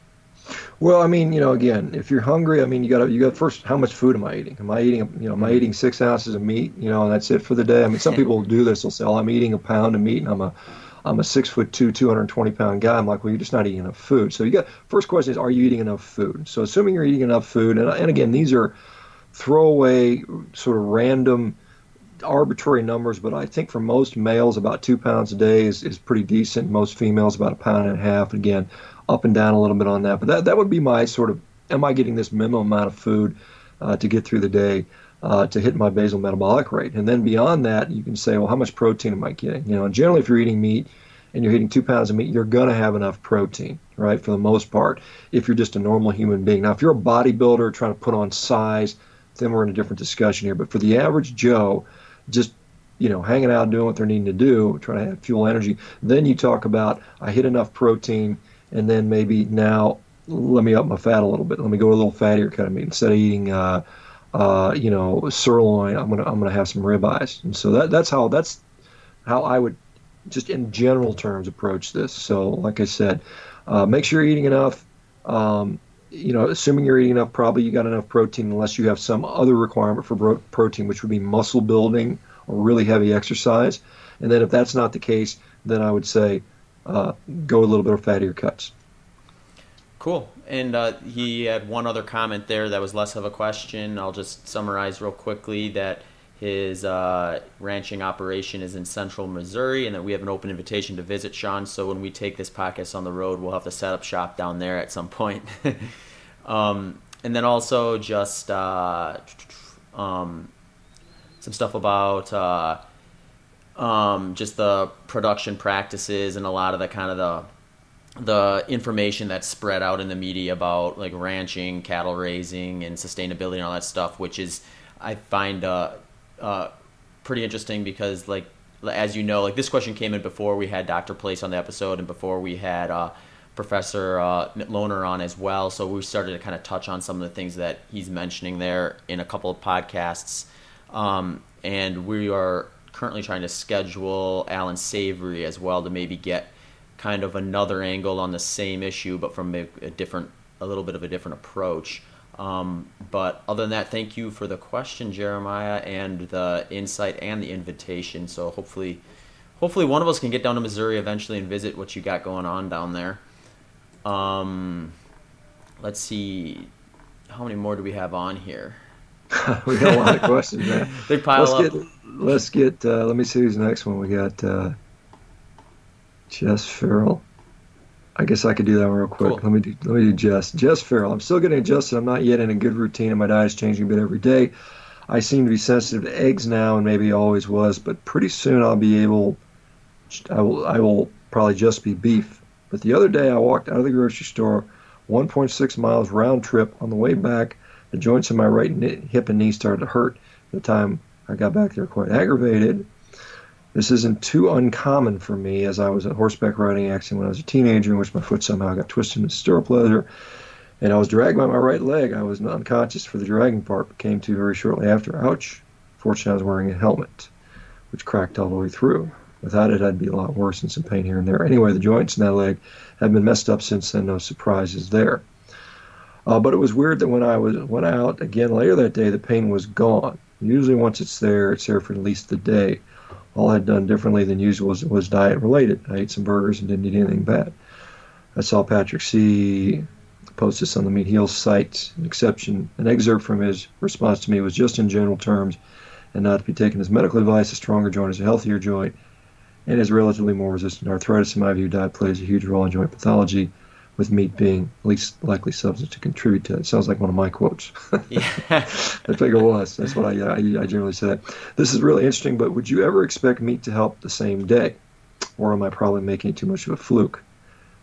Well, I mean, you know, again, if you're hungry, I mean, you got to you got first. How much food am I eating? Am I eating, you know, am I mm-hmm. eating six ounces of meat? You know, and that's it for the day. I mean, some people will do this. They'll say, "Oh, I'm eating a pound of meat, and I'm a I'm a six foot two, 220 pound guy. I'm like, well, you're just not eating enough food. So you got first question is, are you eating enough food? So assuming you're eating enough food, and, and again, these are throwaway, sort of random, arbitrary numbers, but I think for most males, about two pounds a day is, is pretty decent. Most females, about a pound and a half. Again, up and down a little bit on that. But that, that would be my sort of am I getting this minimum amount of food uh, to get through the day uh, to hit my basal metabolic rate? And then beyond that, you can say, well, how much protein am I getting? You know, and generally, if you're eating meat and you're eating two pounds of meat, you're going to have enough protein, right, for the most part, if you're just a normal human being. Now, if you're a bodybuilder trying to put on size, then we're in a different discussion here. But for the average Joe, just you know, hanging out doing what they're needing to do, trying to have fuel energy. Then you talk about I hit enough protein and then maybe now let me up my fat a little bit. Let me go a little fattier kind of meat instead of eating, uh, uh, you know, sirloin. I'm gonna I'm gonna have some ribeyes, and so that that's how that's how I would just in general terms approach this. So like I said, uh, make sure you're eating enough. Um, you know, assuming you're eating enough, probably you got enough protein, unless you have some other requirement for bro- protein, which would be muscle building or really heavy exercise. And then if that's not the case, then I would say uh, go a little bit of fattier cuts. Cool. And uh, he had one other comment there that was less of a question. I'll just summarize real quickly that his uh, ranching operation is in central Missouri and that we have an open invitation to visit Shawn. So when we take this podcast on the road, we'll have to set up shop down there at some point. *laughs* um, and then also just uh, um, some stuff about uh, um, just the production practices and a lot of the kind of the the information that's spread out in the media about like ranching, cattle raising, and sustainability and all that stuff, which is I find uh, uh, pretty interesting because like as you know, like this question came in before we had Dr. Place on the episode and before we had uh, Professor uh, Lohner on as well. So we started to kind of touch on some of the things that he's mentioning there in a couple of podcasts. Um, and we are currently trying to schedule Allan Savory as well to maybe get kind of another angle on the same issue, but from a, a different, a little bit of a different approach. Um, but other than that, thank you for the question, Jeremiah, and the insight and the invitation. So hopefully, hopefully one of us can get down to Missouri eventually and visit what you got going on down there. Um, let's see, how many more do we have on here? *laughs* we got a lot of questions, man. *laughs* they pile let's up. Get, let's get. Uh, let me see who's next one. We got uh, Jess Farrell. I guess I could do that real quick. Cool. Let me do. Let me do Jess. Jess Farrell. I'm still getting adjusted. I'm not yet in a good routine, and my diet is changing a bit every day. I seem to be sensitive to eggs now, and maybe always was, but pretty soon I'll be able. I will. I will probably just be beef. But the other day I walked out of the grocery store, 1.6 miles round trip. On the way back, the joints in my right hip and knee started to hurt. At the time I got back there quite aggravated. This isn't too uncommon for me, as I was a horseback riding accident when I was a teenager, in which my foot somehow got twisted in stirrup leather, and I was dragged by my right leg. I was unconscious for the dragging part, but came to very shortly after. Ouch! Fortunately, I was wearing a helmet, which cracked all the way through. Without it, I'd be a lot worse and some pain here and there. Anyway, the joints in that leg have been messed up since then. No surprises there. Uh, but it was weird that when I was went out again later that day, the pain was gone. Usually, once it's there, it's there for at least the day. All I'd done differently than usual was, was diet related. I ate some burgers and didn't eat anything bad. I saw Patrick C. post this on the Meat Heals site. An exception, an excerpt from his response to me was just in general terms and not to be taken as medical advice. A stronger joint is a healthier joint. and is relatively more resistant to arthritis. In my view, diet plays a huge role in joint pathology, with meat being least likely substance to contribute to it. Sounds like one of my quotes. yeah. *laughs* I think it was. That's what I, I, I generally say. This is really interesting, but would you ever expect meat to help the same day? Or am I probably making it too much of a fluke?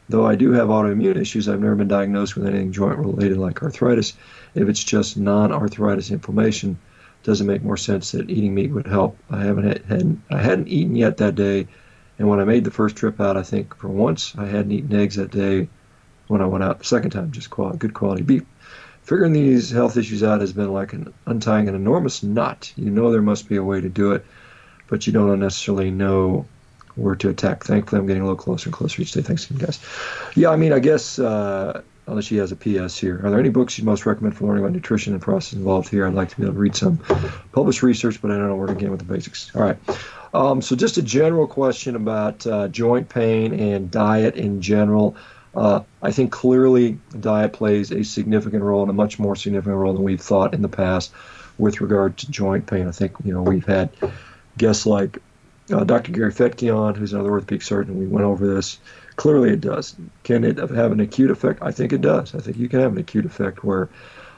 Though I do have autoimmune issues, I've never been diagnosed with anything joint related like arthritis. If it's just non arthritis inflammation, does it make more sense that eating meat would help? I haven't had, hadn't, I hadn't eaten yet that day, and when I made the first trip out, I think for once I hadn't eaten eggs that day when I went out the second time, just good quality beef. Figuring these health issues out has been like an, untying an enormous knot. You know there must be a way to do it, but you don't necessarily know where to attack. Thankfully, I'm getting a little closer and closer each day. Thanks again, guys. Yeah, I mean, I guess uh, unless she has a PS here. Are there any books you'd most recommend for learning about nutrition and process involved here? I'd like to be able to read some published research, but I don't know where to begin with the basics. All right. Um, so, just a general question about uh, joint pain and diet in general. Uh, I think clearly diet plays a significant role and a much more significant role than we've thought in the past with regard to joint pain. I think you know we've had guests like uh, Dr. Gary Fettke on, who's another orthopedic surgeon. We went over this. Clearly, it does. Can it have an acute effect? I think it does. I think you can have an acute effect where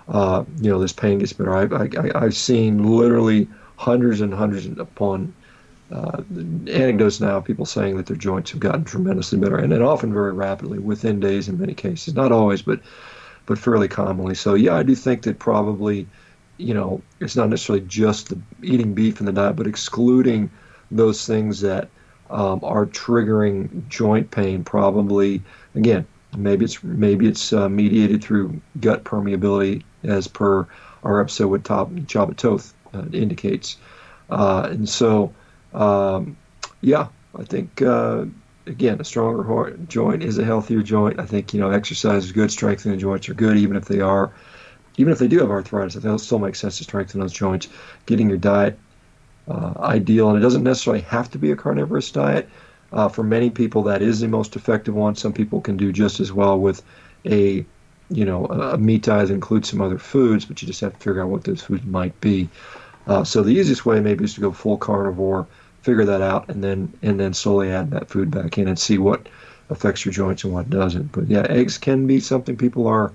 uh, you know this pain gets better. I, I, I've seen literally hundreds and hundreds upon uh, anecdotes now of people saying that their joints have gotten tremendously better, and often very rapidly, within days in many cases. Not always, but but fairly commonly. So yeah, I do think that probably, you know, it's not necessarily just the eating beef in the diet, but excluding those things that um, are triggering joint pain. Probably again, maybe it's maybe it's uh, mediated through gut permeability, as per our episode with Top Csaba Toth uh, indicates, uh, and so um, yeah, I think uh, again a stronger joint is a healthier joint. I think you know exercise is good, strengthening joints are good, even if they are, even if they do have arthritis. I think it still makes sense to strengthen those joints. Getting your diet uh, ideal, and it doesn't necessarily have to be a carnivorous diet. Uh, for many people, that is the most effective one. Some people can do just as well with a you know a meat diet that includes some other foods, but you just have to figure out what those foods might be. Uh, so the easiest way maybe is to go full carnivore figure that out, and then and then slowly add that food back in and see what affects your joints and what doesn't. But yeah, eggs can be something people are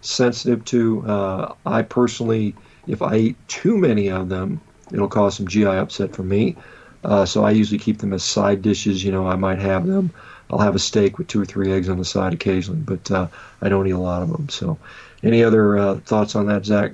sensitive to. Uh, I personally, if I eat too many of them, it'll cause some GI upset for me. Uh, so I usually keep them as side dishes. You know, I might have them. I'll have a steak with two or three eggs on the side occasionally, but uh, I don't eat a lot of them. So, any other uh, thoughts on that, Zach?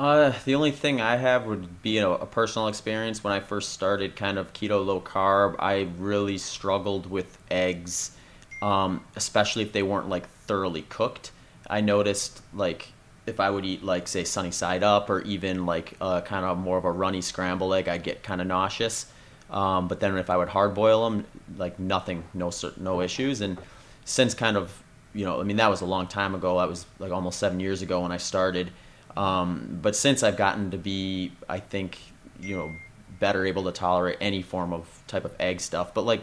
Uh, the only thing I have would be a, a, personal experience. When I first started kind of keto low carb, I really struggled with eggs, um, especially if they weren't like thoroughly cooked. I noticed like if I would eat like say sunny side up or even like uh, kind of more of a runny scramble egg, I'd get kind of nauseous. Um, but then if I would hard boil them, like nothing, no no issues. And since kind of you know, I mean that was a long time ago. That was like almost seven years ago when I started um, but since I've gotten to be, I think, you know, better able to tolerate any form of type of egg stuff. But like,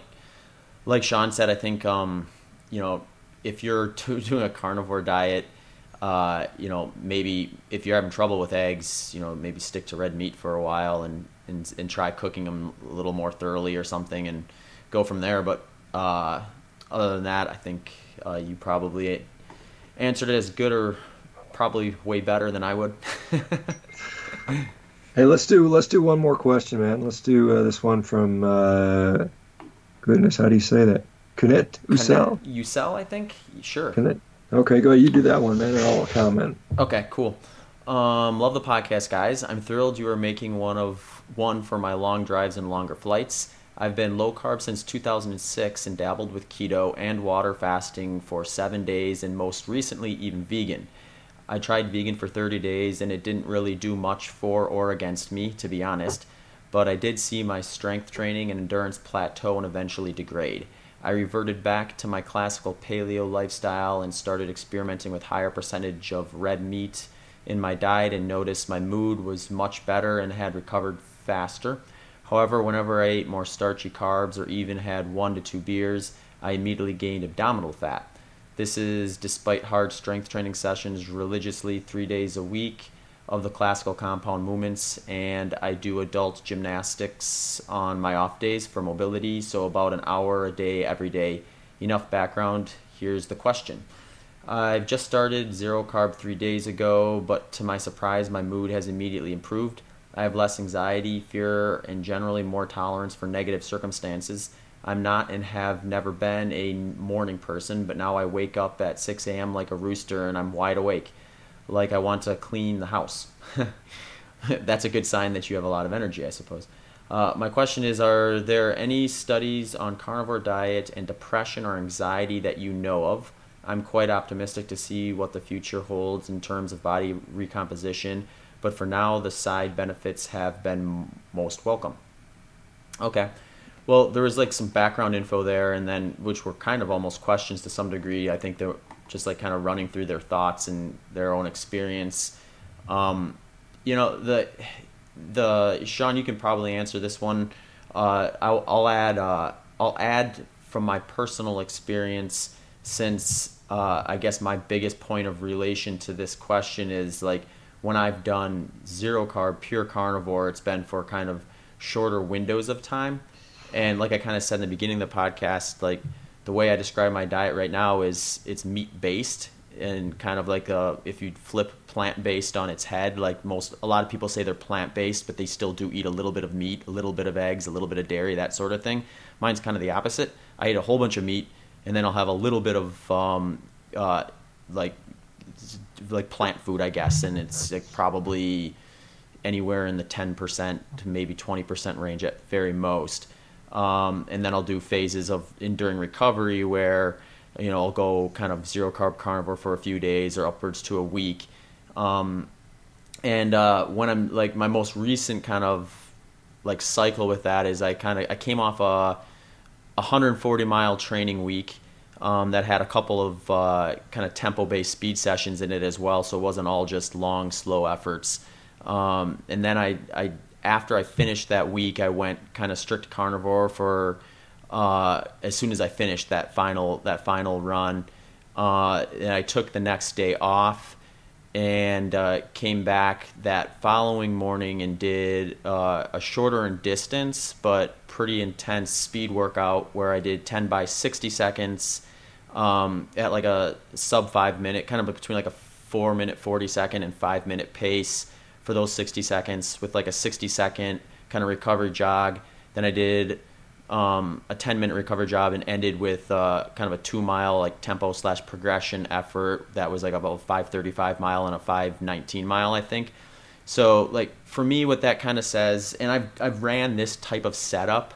like Shawn said, I think, um, you know, if you're *laughs* doing a carnivore diet, uh, you know, maybe if you're having trouble with eggs, you know, maybe stick to red meat for a while and, and, and try cooking them a little more thoroughly or something and go from there. But uh, other than that, I think uh, you probably answered it as good or probably way better than I would. *laughs* hey, let's do let's do one more question, man. Let's do uh, this one from uh, goodness, how do you say that? Kunet Usel. Usel, I think. Sure. Kunet. Okay, go ahead. You do that one, man, and I'll comment. Okay, cool. Um, love the podcast, guys. I'm thrilled you are making one of one for my long drives and longer flights. I've been low carb since 2006 and dabbled with keto and water fasting for seven days, and most recently even vegan. I tried vegan for 30 days and it didn't really do much for or against me, to be honest. But I did see my strength training and endurance plateau and eventually degrade. I reverted back to my classical paleo lifestyle and started experimenting with higher percentage of red meat in my diet and noticed my mood was much better and had recovered faster. However, whenever I ate more starchy carbs or even had one to two beers, I immediately gained abdominal fat. This is despite hard strength training sessions religiously three days a week. of the classical compound movements, and I do adult gymnastics on my off days for mobility, so about an hour a day every day. Enough background. Here's the question. I've just started zero carb three days ago, but to my surprise, my mood has immediately improved. I have less anxiety, fear, and generally more tolerance for negative circumstances. I'm not and have never been a morning person, but now I wake up at 6 a.m. like a rooster and I'm wide awake like I want to clean the house. *laughs* That's a good sign that you have a lot of energy, I suppose. Uh, my question is Are there any studies on carnivore diet and depression or anxiety that you know of? I'm quite optimistic to see what the future holds in terms of body recomposition, but for now, the side benefits have been most welcome. Okay. Well, there was like some background info there, and then which were kind of almost questions to some degree. I think there just like kind of running through their thoughts and their own experience. Um, you know, the the Shawn, you can probably answer this one. Uh, I'll, I'll, add uh, I'll add from my personal experience since uh, I guess my biggest point of relation to this question is like when I've done zero carb, pure carnivore, it's been for kind of shorter windows of time. And like I kind of said in the beginning of the podcast, like the way I describe my diet right now is it's meat based and kind of like a, if you flip plant based on its head, like most a lot of people say they're plant based, but they still do eat a little bit of meat, a little bit of eggs, a little bit of dairy, that sort of thing. Mine's kind of the opposite. I eat a whole bunch of meat, and then I'll have a little bit of um, uh, like like plant food, I guess, and it's like probably anywhere in the 10% to maybe 20% range at very most. Um, and then I'll do phases of enduring recovery where you know I'll go kind of zero carb carnivore for a few days or upwards to a week. Um, and uh, when I'm like my most recent kind of like cycle with that is I kind of I came off a 140 mile training week um, that had a couple of uh, kind of tempo based speed sessions in it as well, so it wasn't all just long slow efforts. Um, and then I I after I finished that week, I went kind of strict carnivore for uh, as soon as I finished that final that final run. Uh, and I took the next day off and uh, came back that following morning and did uh, a shorter in distance but pretty intense speed workout where I did 10 by 60 seconds um, at like a sub five minute, kind of between like a four minute 40 second and five minute pace for those 60 seconds with like a 60 second kind of recovery jog. Then I did um, a 10 minute recovery job and ended with uh, kind of a two mile like tempo slash progression effort that was like about a 535 mile and a 519 mile I think. So like for me, what that kind of says, and I've I've ran this type of setup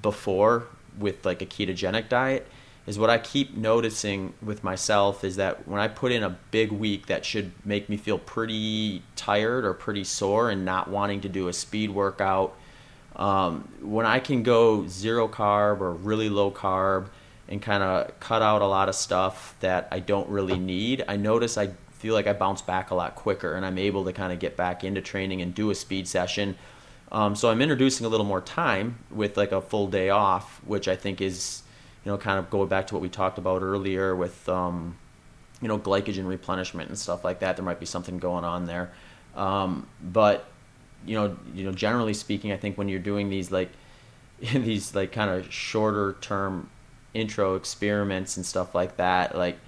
before with like a ketogenic diet is what I keep noticing with myself is that when I put in a big week that should make me feel pretty tired or pretty sore and not wanting to do a speed workout, um, when I can go zero carb or really low carb and kind of cut out a lot of stuff that I don't really need, I notice I feel like I bounce back a lot quicker and I'm able to kind of get back into training and do a speed session. Um, so I'm introducing a little more time with like a full day off, which I think is you know, kind of going back to what we talked about earlier with, um, you know, glycogen replenishment and stuff like that. There might be something going on there, um, but you know, you know, generally speaking, I think when you're doing these like *laughs* these like kind of shorter term intro experiments and stuff like that, like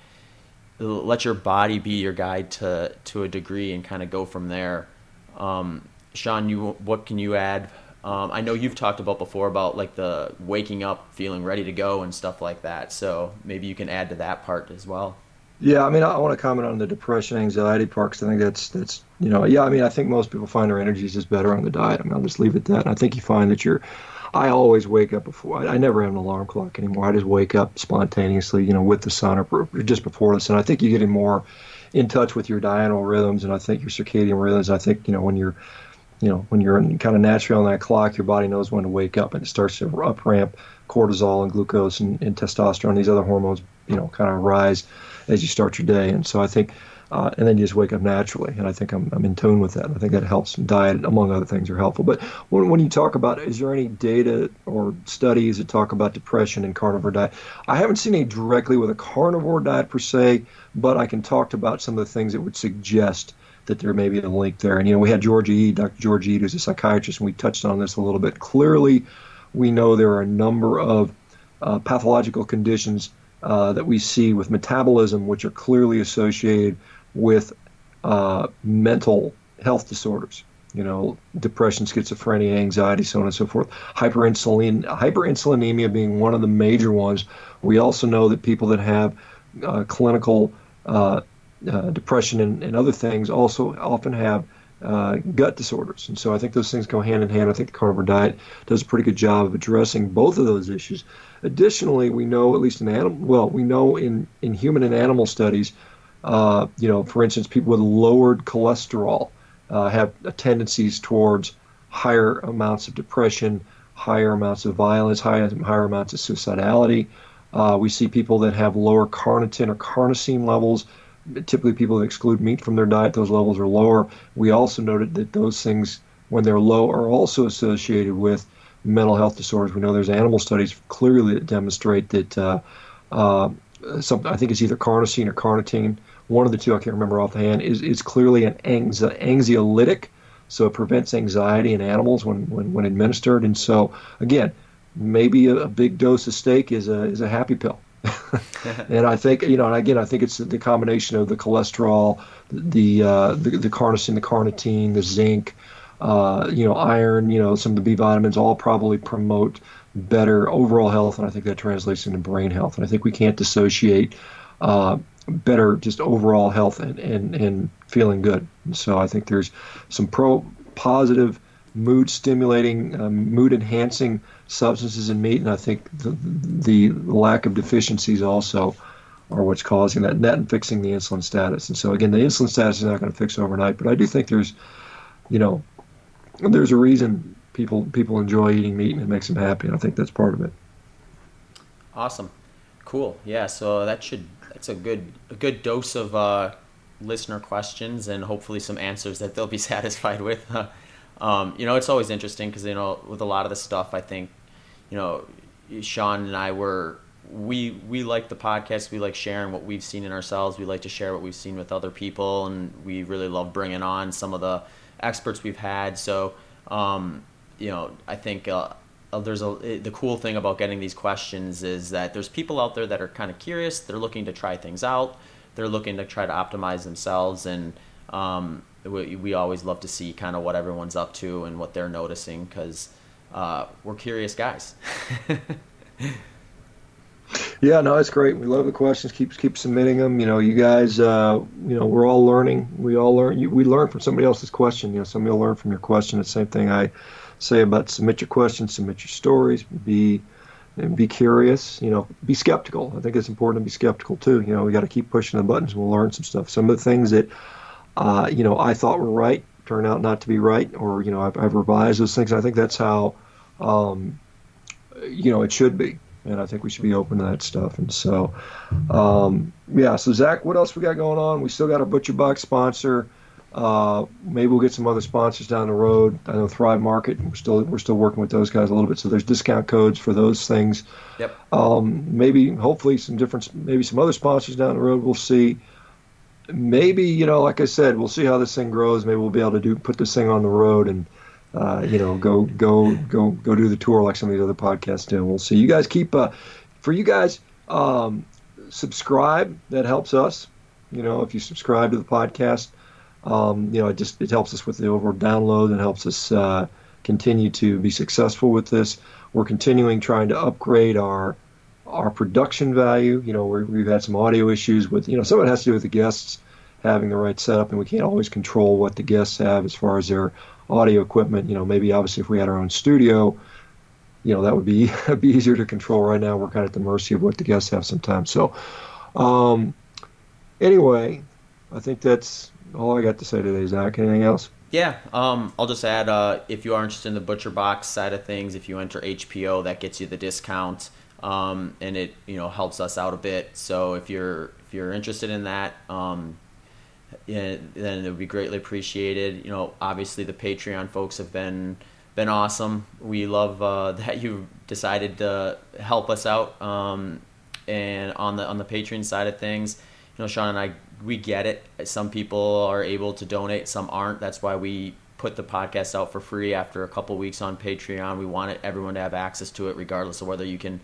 let your body be your guide to to a degree and kind of go from there. Um, Shawn, you what can you add um, I know you've talked about before about like the waking up feeling ready to go and stuff like that. So maybe you can add to that part as well. Yeah, I mean, I want to comment on the depression, anxiety part because I think that's that's you know, yeah, I mean, I think most people find their energies is better on the diet. I mean, I'll just leave it at that. And I think you find that you're. I always wake up before. I, I never have an alarm clock anymore. I just wake up spontaneously, you know, with the sun or just before the sun. I think you're getting more in touch with your diurnal rhythms, and I think your circadian rhythms. I think you know when you're you know, when you're kind of naturally on that clock, your body knows when to wake up, and it starts to up ramp cortisol and glucose and, and testosterone. These other hormones, you know, kind of rise as you start your day. And so I think uh, and then you just wake up naturally. And I think I'm, I'm in tune with that. I think that helps. Diet, among other things, are helpful. But when, when you talk about, is there any data or studies that talk about depression and carnivore diet? I haven't seen any directly with a carnivore diet per se, but I can talk about some of the things that would suggest that there may be a link there. And you know, we had George E. Dr. George E. who's a psychiatrist, and we touched on this a little bit. Clearly, we know there are a number of uh, pathological conditions uh, that we see with metabolism, which are clearly associated with uh, mental health disorders. You know, depression, schizophrenia, anxiety, so on and so forth. Hyperinsulin, hyperinsulinemia being one of the major ones. We also know that people that have uh, clinical uh, depression and, and, other things also often have uh, gut disorders. And so I think those things go hand in hand. I think the carnivore diet does a pretty good job of addressing both of those issues. Additionally, we know, at least in animal, well, we know in, in human and animal studies, uh, you know, for instance, people with lowered cholesterol uh, have tendencies towards higher amounts of depression, higher amounts of violence, higher, higher amounts of suicidality. Uh, we see people that have lower carnitine or carnosine levels typically people that exclude meat from their diet, those levels are lower. We also noted that those things, when they're low, are also associated with mental health disorders. We know there's animal studies clearly that demonstrate that uh, uh, some, I think it's either carnosine or carnitine, one of the two, I can't remember offhand, is, is clearly an anxiolytic, so it prevents anxiety in animals when, when, when administered. And so, again, maybe a, a big dose of steak is a, is a happy pill. *laughs* and I think you know, and again, I think it's the combination of the cholesterol, the uh, the, the carnosine, the carnitine, the zinc, uh, you know, iron, you know, some of the B vitamins, all probably promote better overall health, and I think that translates into brain health. And I think we can't dissociate uh, better just overall health and, and, and feeling good. so I think there's some pro positive mood stimulating, um, mood enhancing substances in meat, and I think the, the lack of deficiencies also are what's causing that, that and fixing the insulin status. And so again, the insulin status is not going to fix overnight, but I do think there's, you know, there's a reason people people enjoy eating meat and it makes them happy, and I think that's part of it. Awesome, cool, yeah. So that should that's a good a good dose of uh, listener questions and hopefully some answers that they'll be *laughs* satisfied with. Um, you know, it's always interesting because you know, with a lot of the stuff, I think, you know, Shawn and I were we we like the podcast. We like sharing what we've seen in ourselves. We like to share what we've seen with other people, and we really love bringing on some of the experts we've had. So, um, you know, I think. Uh, uh there's a the cool thing about getting these questions is that there's people out there that are kind of curious. They're looking to try things out. They're looking to try to optimize themselves, and um, we, we always love to see kind of what everyone's up to and what they're noticing because uh, we're curious guys. *laughs* yeah, no, it's great. We love the questions. Keep keep submitting them. You know, you guys, uh, you know, we're all learning. We all learn. You, we learn from somebody else's question. You know, somebody will learn from your question. The same thing I say about submit your questions, submit your stories, be and be curious. You know, be skeptical. I think it's important to be skeptical too. You know, we got to keep pushing the buttons. We'll learn some stuff. Some of the things that uh, you know, I thought were right turn out not to be right, or you know, I've, I've revised those things. I think that's how, um, you know, it should be, and I think we should be open to that stuff. And so, um, yeah. So Zach, what else we got going on? We still got our Butcher Box sponsor. Uh, maybe we'll get some other sponsors down the road. I know Thrive Market. We're still we're still working with those guys a little bit. So there's discount codes for those things. Yep. Um, maybe hopefully some different maybe some other sponsors down the road. We'll see maybe you know, like I said, we'll see how this thing grows. Maybe we'll be able to do put this thing on the road and uh, you know go go go go do the tour like some of these other podcasts do. We'll see. You guys keep uh, for you guys um, subscribe. That helps us. You know, if you subscribe to the podcast, um, you know, it just it helps us with the overall download and helps us uh, continue to be successful with this. We're continuing trying to upgrade our our production value. You know, we have had some audio issues with, you know, some of it has to do with the guests having the right setup, and we can't always control what the guests have as far as their audio equipment. You know, maybe obviously if we had our own studio, you know, that would be *laughs* be easier to control. Right now, we're kind of at the mercy of what the guests have sometimes. So, um, anyway, I think that's all I got to say today. Zach, anything else? Yeah, um, I'll just add uh, if you are interested in the butcher box side of things, if you enter HPO, that gets you the discount um, and it you know helps us out a bit. So if you're if you're interested in that, um, then it would be greatly appreciated. You know, obviously the Patreon folks have been been awesome. We love uh, *laughs* that you decided to help us out. Um, and on the on the Patreon side of things, you know, Shawn and I, we get it. Some people are able to donate, some aren't. That's why we put the podcast out for free after a couple weeks on Patreon. We wanted everyone to have access to it, regardless of whether you can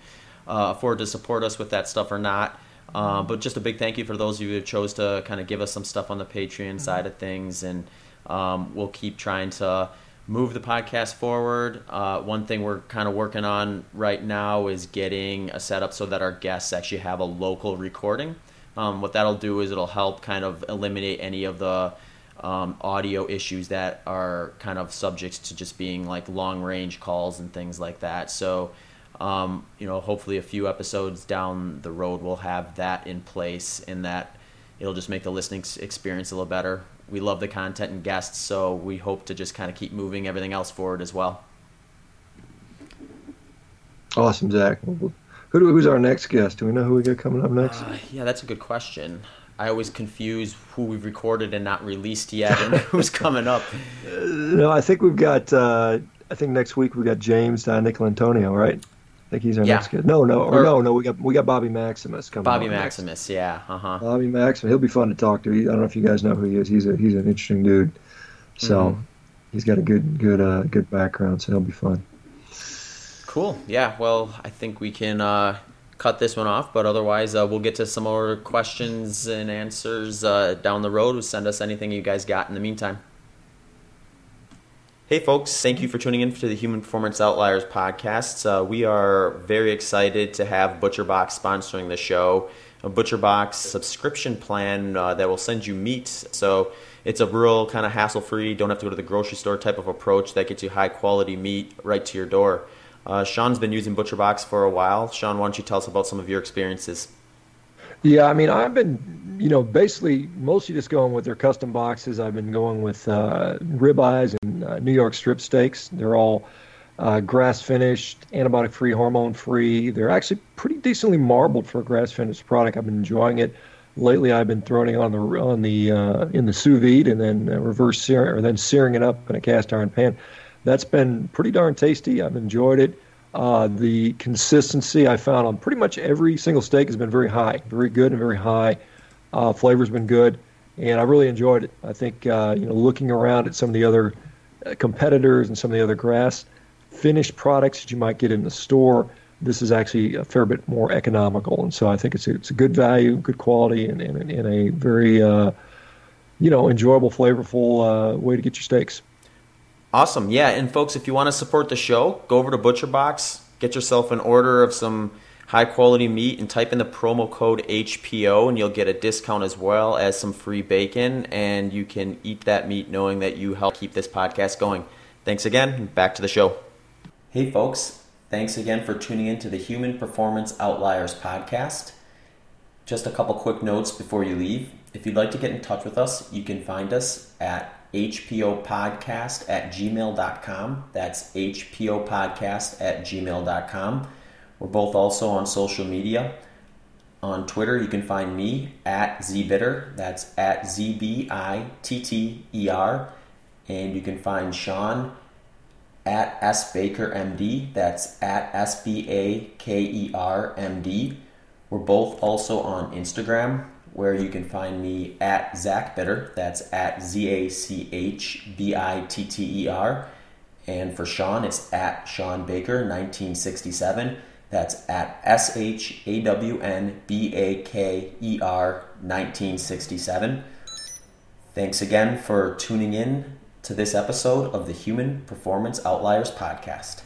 uh, afford to support us with that stuff or not. Uh, but just a big thank you for those of you who chose to kind of give us some stuff on the Patreon mm-hmm. side of things, and um, we'll keep trying to move the podcast forward. Uh, one thing we're kind of working on right now is getting a setup so that our guests actually have a local recording. Um, what that'll do is it'll help kind of eliminate any of the um, audio issues that are kind of subject to just being like long range calls and things like that. So um, you know, hopefully a few episodes down the road we'll have that in place and that it'll just make the listening experience a little better. We love the content and guests, so we hope to just kind of keep moving everything else forward as well. Awesome, Zach. Who, who's our next guest? Do we know who we got coming up next? Uh, yeah, that's a good question. I always confuse who we've recorded and not released yet, and *laughs* who's coming up. No, I think we've got. Uh, I think next week we've got James uh, Nicolantonio, right? I think he's our yeah. next kid. No, no, or, or, no, no. We got we got Bobby Maximus coming. Bobby Maximus, next. yeah, uh huh. Bobby Maximus, he'll be fun to talk to. I don't know if you guys know who he is. He's a he's an interesting dude. So mm-hmm. he's got a good good uh, good background, so he'll be fun. Cool. Yeah. Well, I think we can uh, cut this one off, but otherwise uh, we'll get to some more questions and answers uh, down the road. Send us anything you guys got in the meantime. Hey, folks, thank you for tuning in to the Human Performance Outliers podcast. Uh, we are very excited to have ButcherBox sponsoring the show. A ButcherBox subscription plan uh, that will send you meat. So it's a real kind of hassle free, don't have to go to the grocery store type of approach that gets you high quality meat right to your door. Uh, Shawn's been using ButcherBox for a while. Shawn, why don't you tell us about some of your experiences? Yeah, I mean, I've been, you know, basically mostly just going with their custom boxes. I've been going with uh, ribeyes and uh, New York strip steaks. They're all uh, grass finished, antibiotic free, hormone free. They're actually pretty decently marbled for a grass finished product. I've been enjoying it. Lately, I've been throwing it on the on the uh, in the sous vide and then uh, reverse searing or then searing it up in a cast iron pan. That's been pretty darn tasty. I've enjoyed it. Uh, the consistency I found on pretty much every single steak has been very high, very good and very high. Uh, flavor's been good, and I really enjoyed it. I think uh, you know looking around at some of the other uh, competitors and some of the other grass finished products that you might get in the store, this is actually a fair bit more economical, and so I think it's a, it's a good value, good quality, and, and, and a very uh, you know enjoyable, flavorful uh, way to get your steaks. Awesome. Yeah. And folks, if you want to support the show, go over to ButcherBox, get yourself an order of some high quality meat and type in the promo code HPO and you'll get a discount as well as some free bacon and you can eat that meat knowing that you help keep this podcast going. Thanks again. Back to the show. Hey folks, thanks again for tuning in to the Human Performance Outliers podcast. Just a couple quick notes before you leave. If you'd like to get in touch with us, you can find us at hpopodcast at gmail.com. That's hpopodcast at gmail.com. We're both also on social media. On Twitter, you can find me at zbitter. That's at Z B I T T E R. And you can find Shawn at S Baker MD. That's at S B A K E R M D. We're both also on Instagram where you can find me at Zach Bitter. That's at Z A C H B I T T E R. And for Shawn, it's at Shawn Baker 1967. That's at S H A W N B A K E R 1967. Thanks again for tuning in to this episode of the Human Performance Outliers Podcast.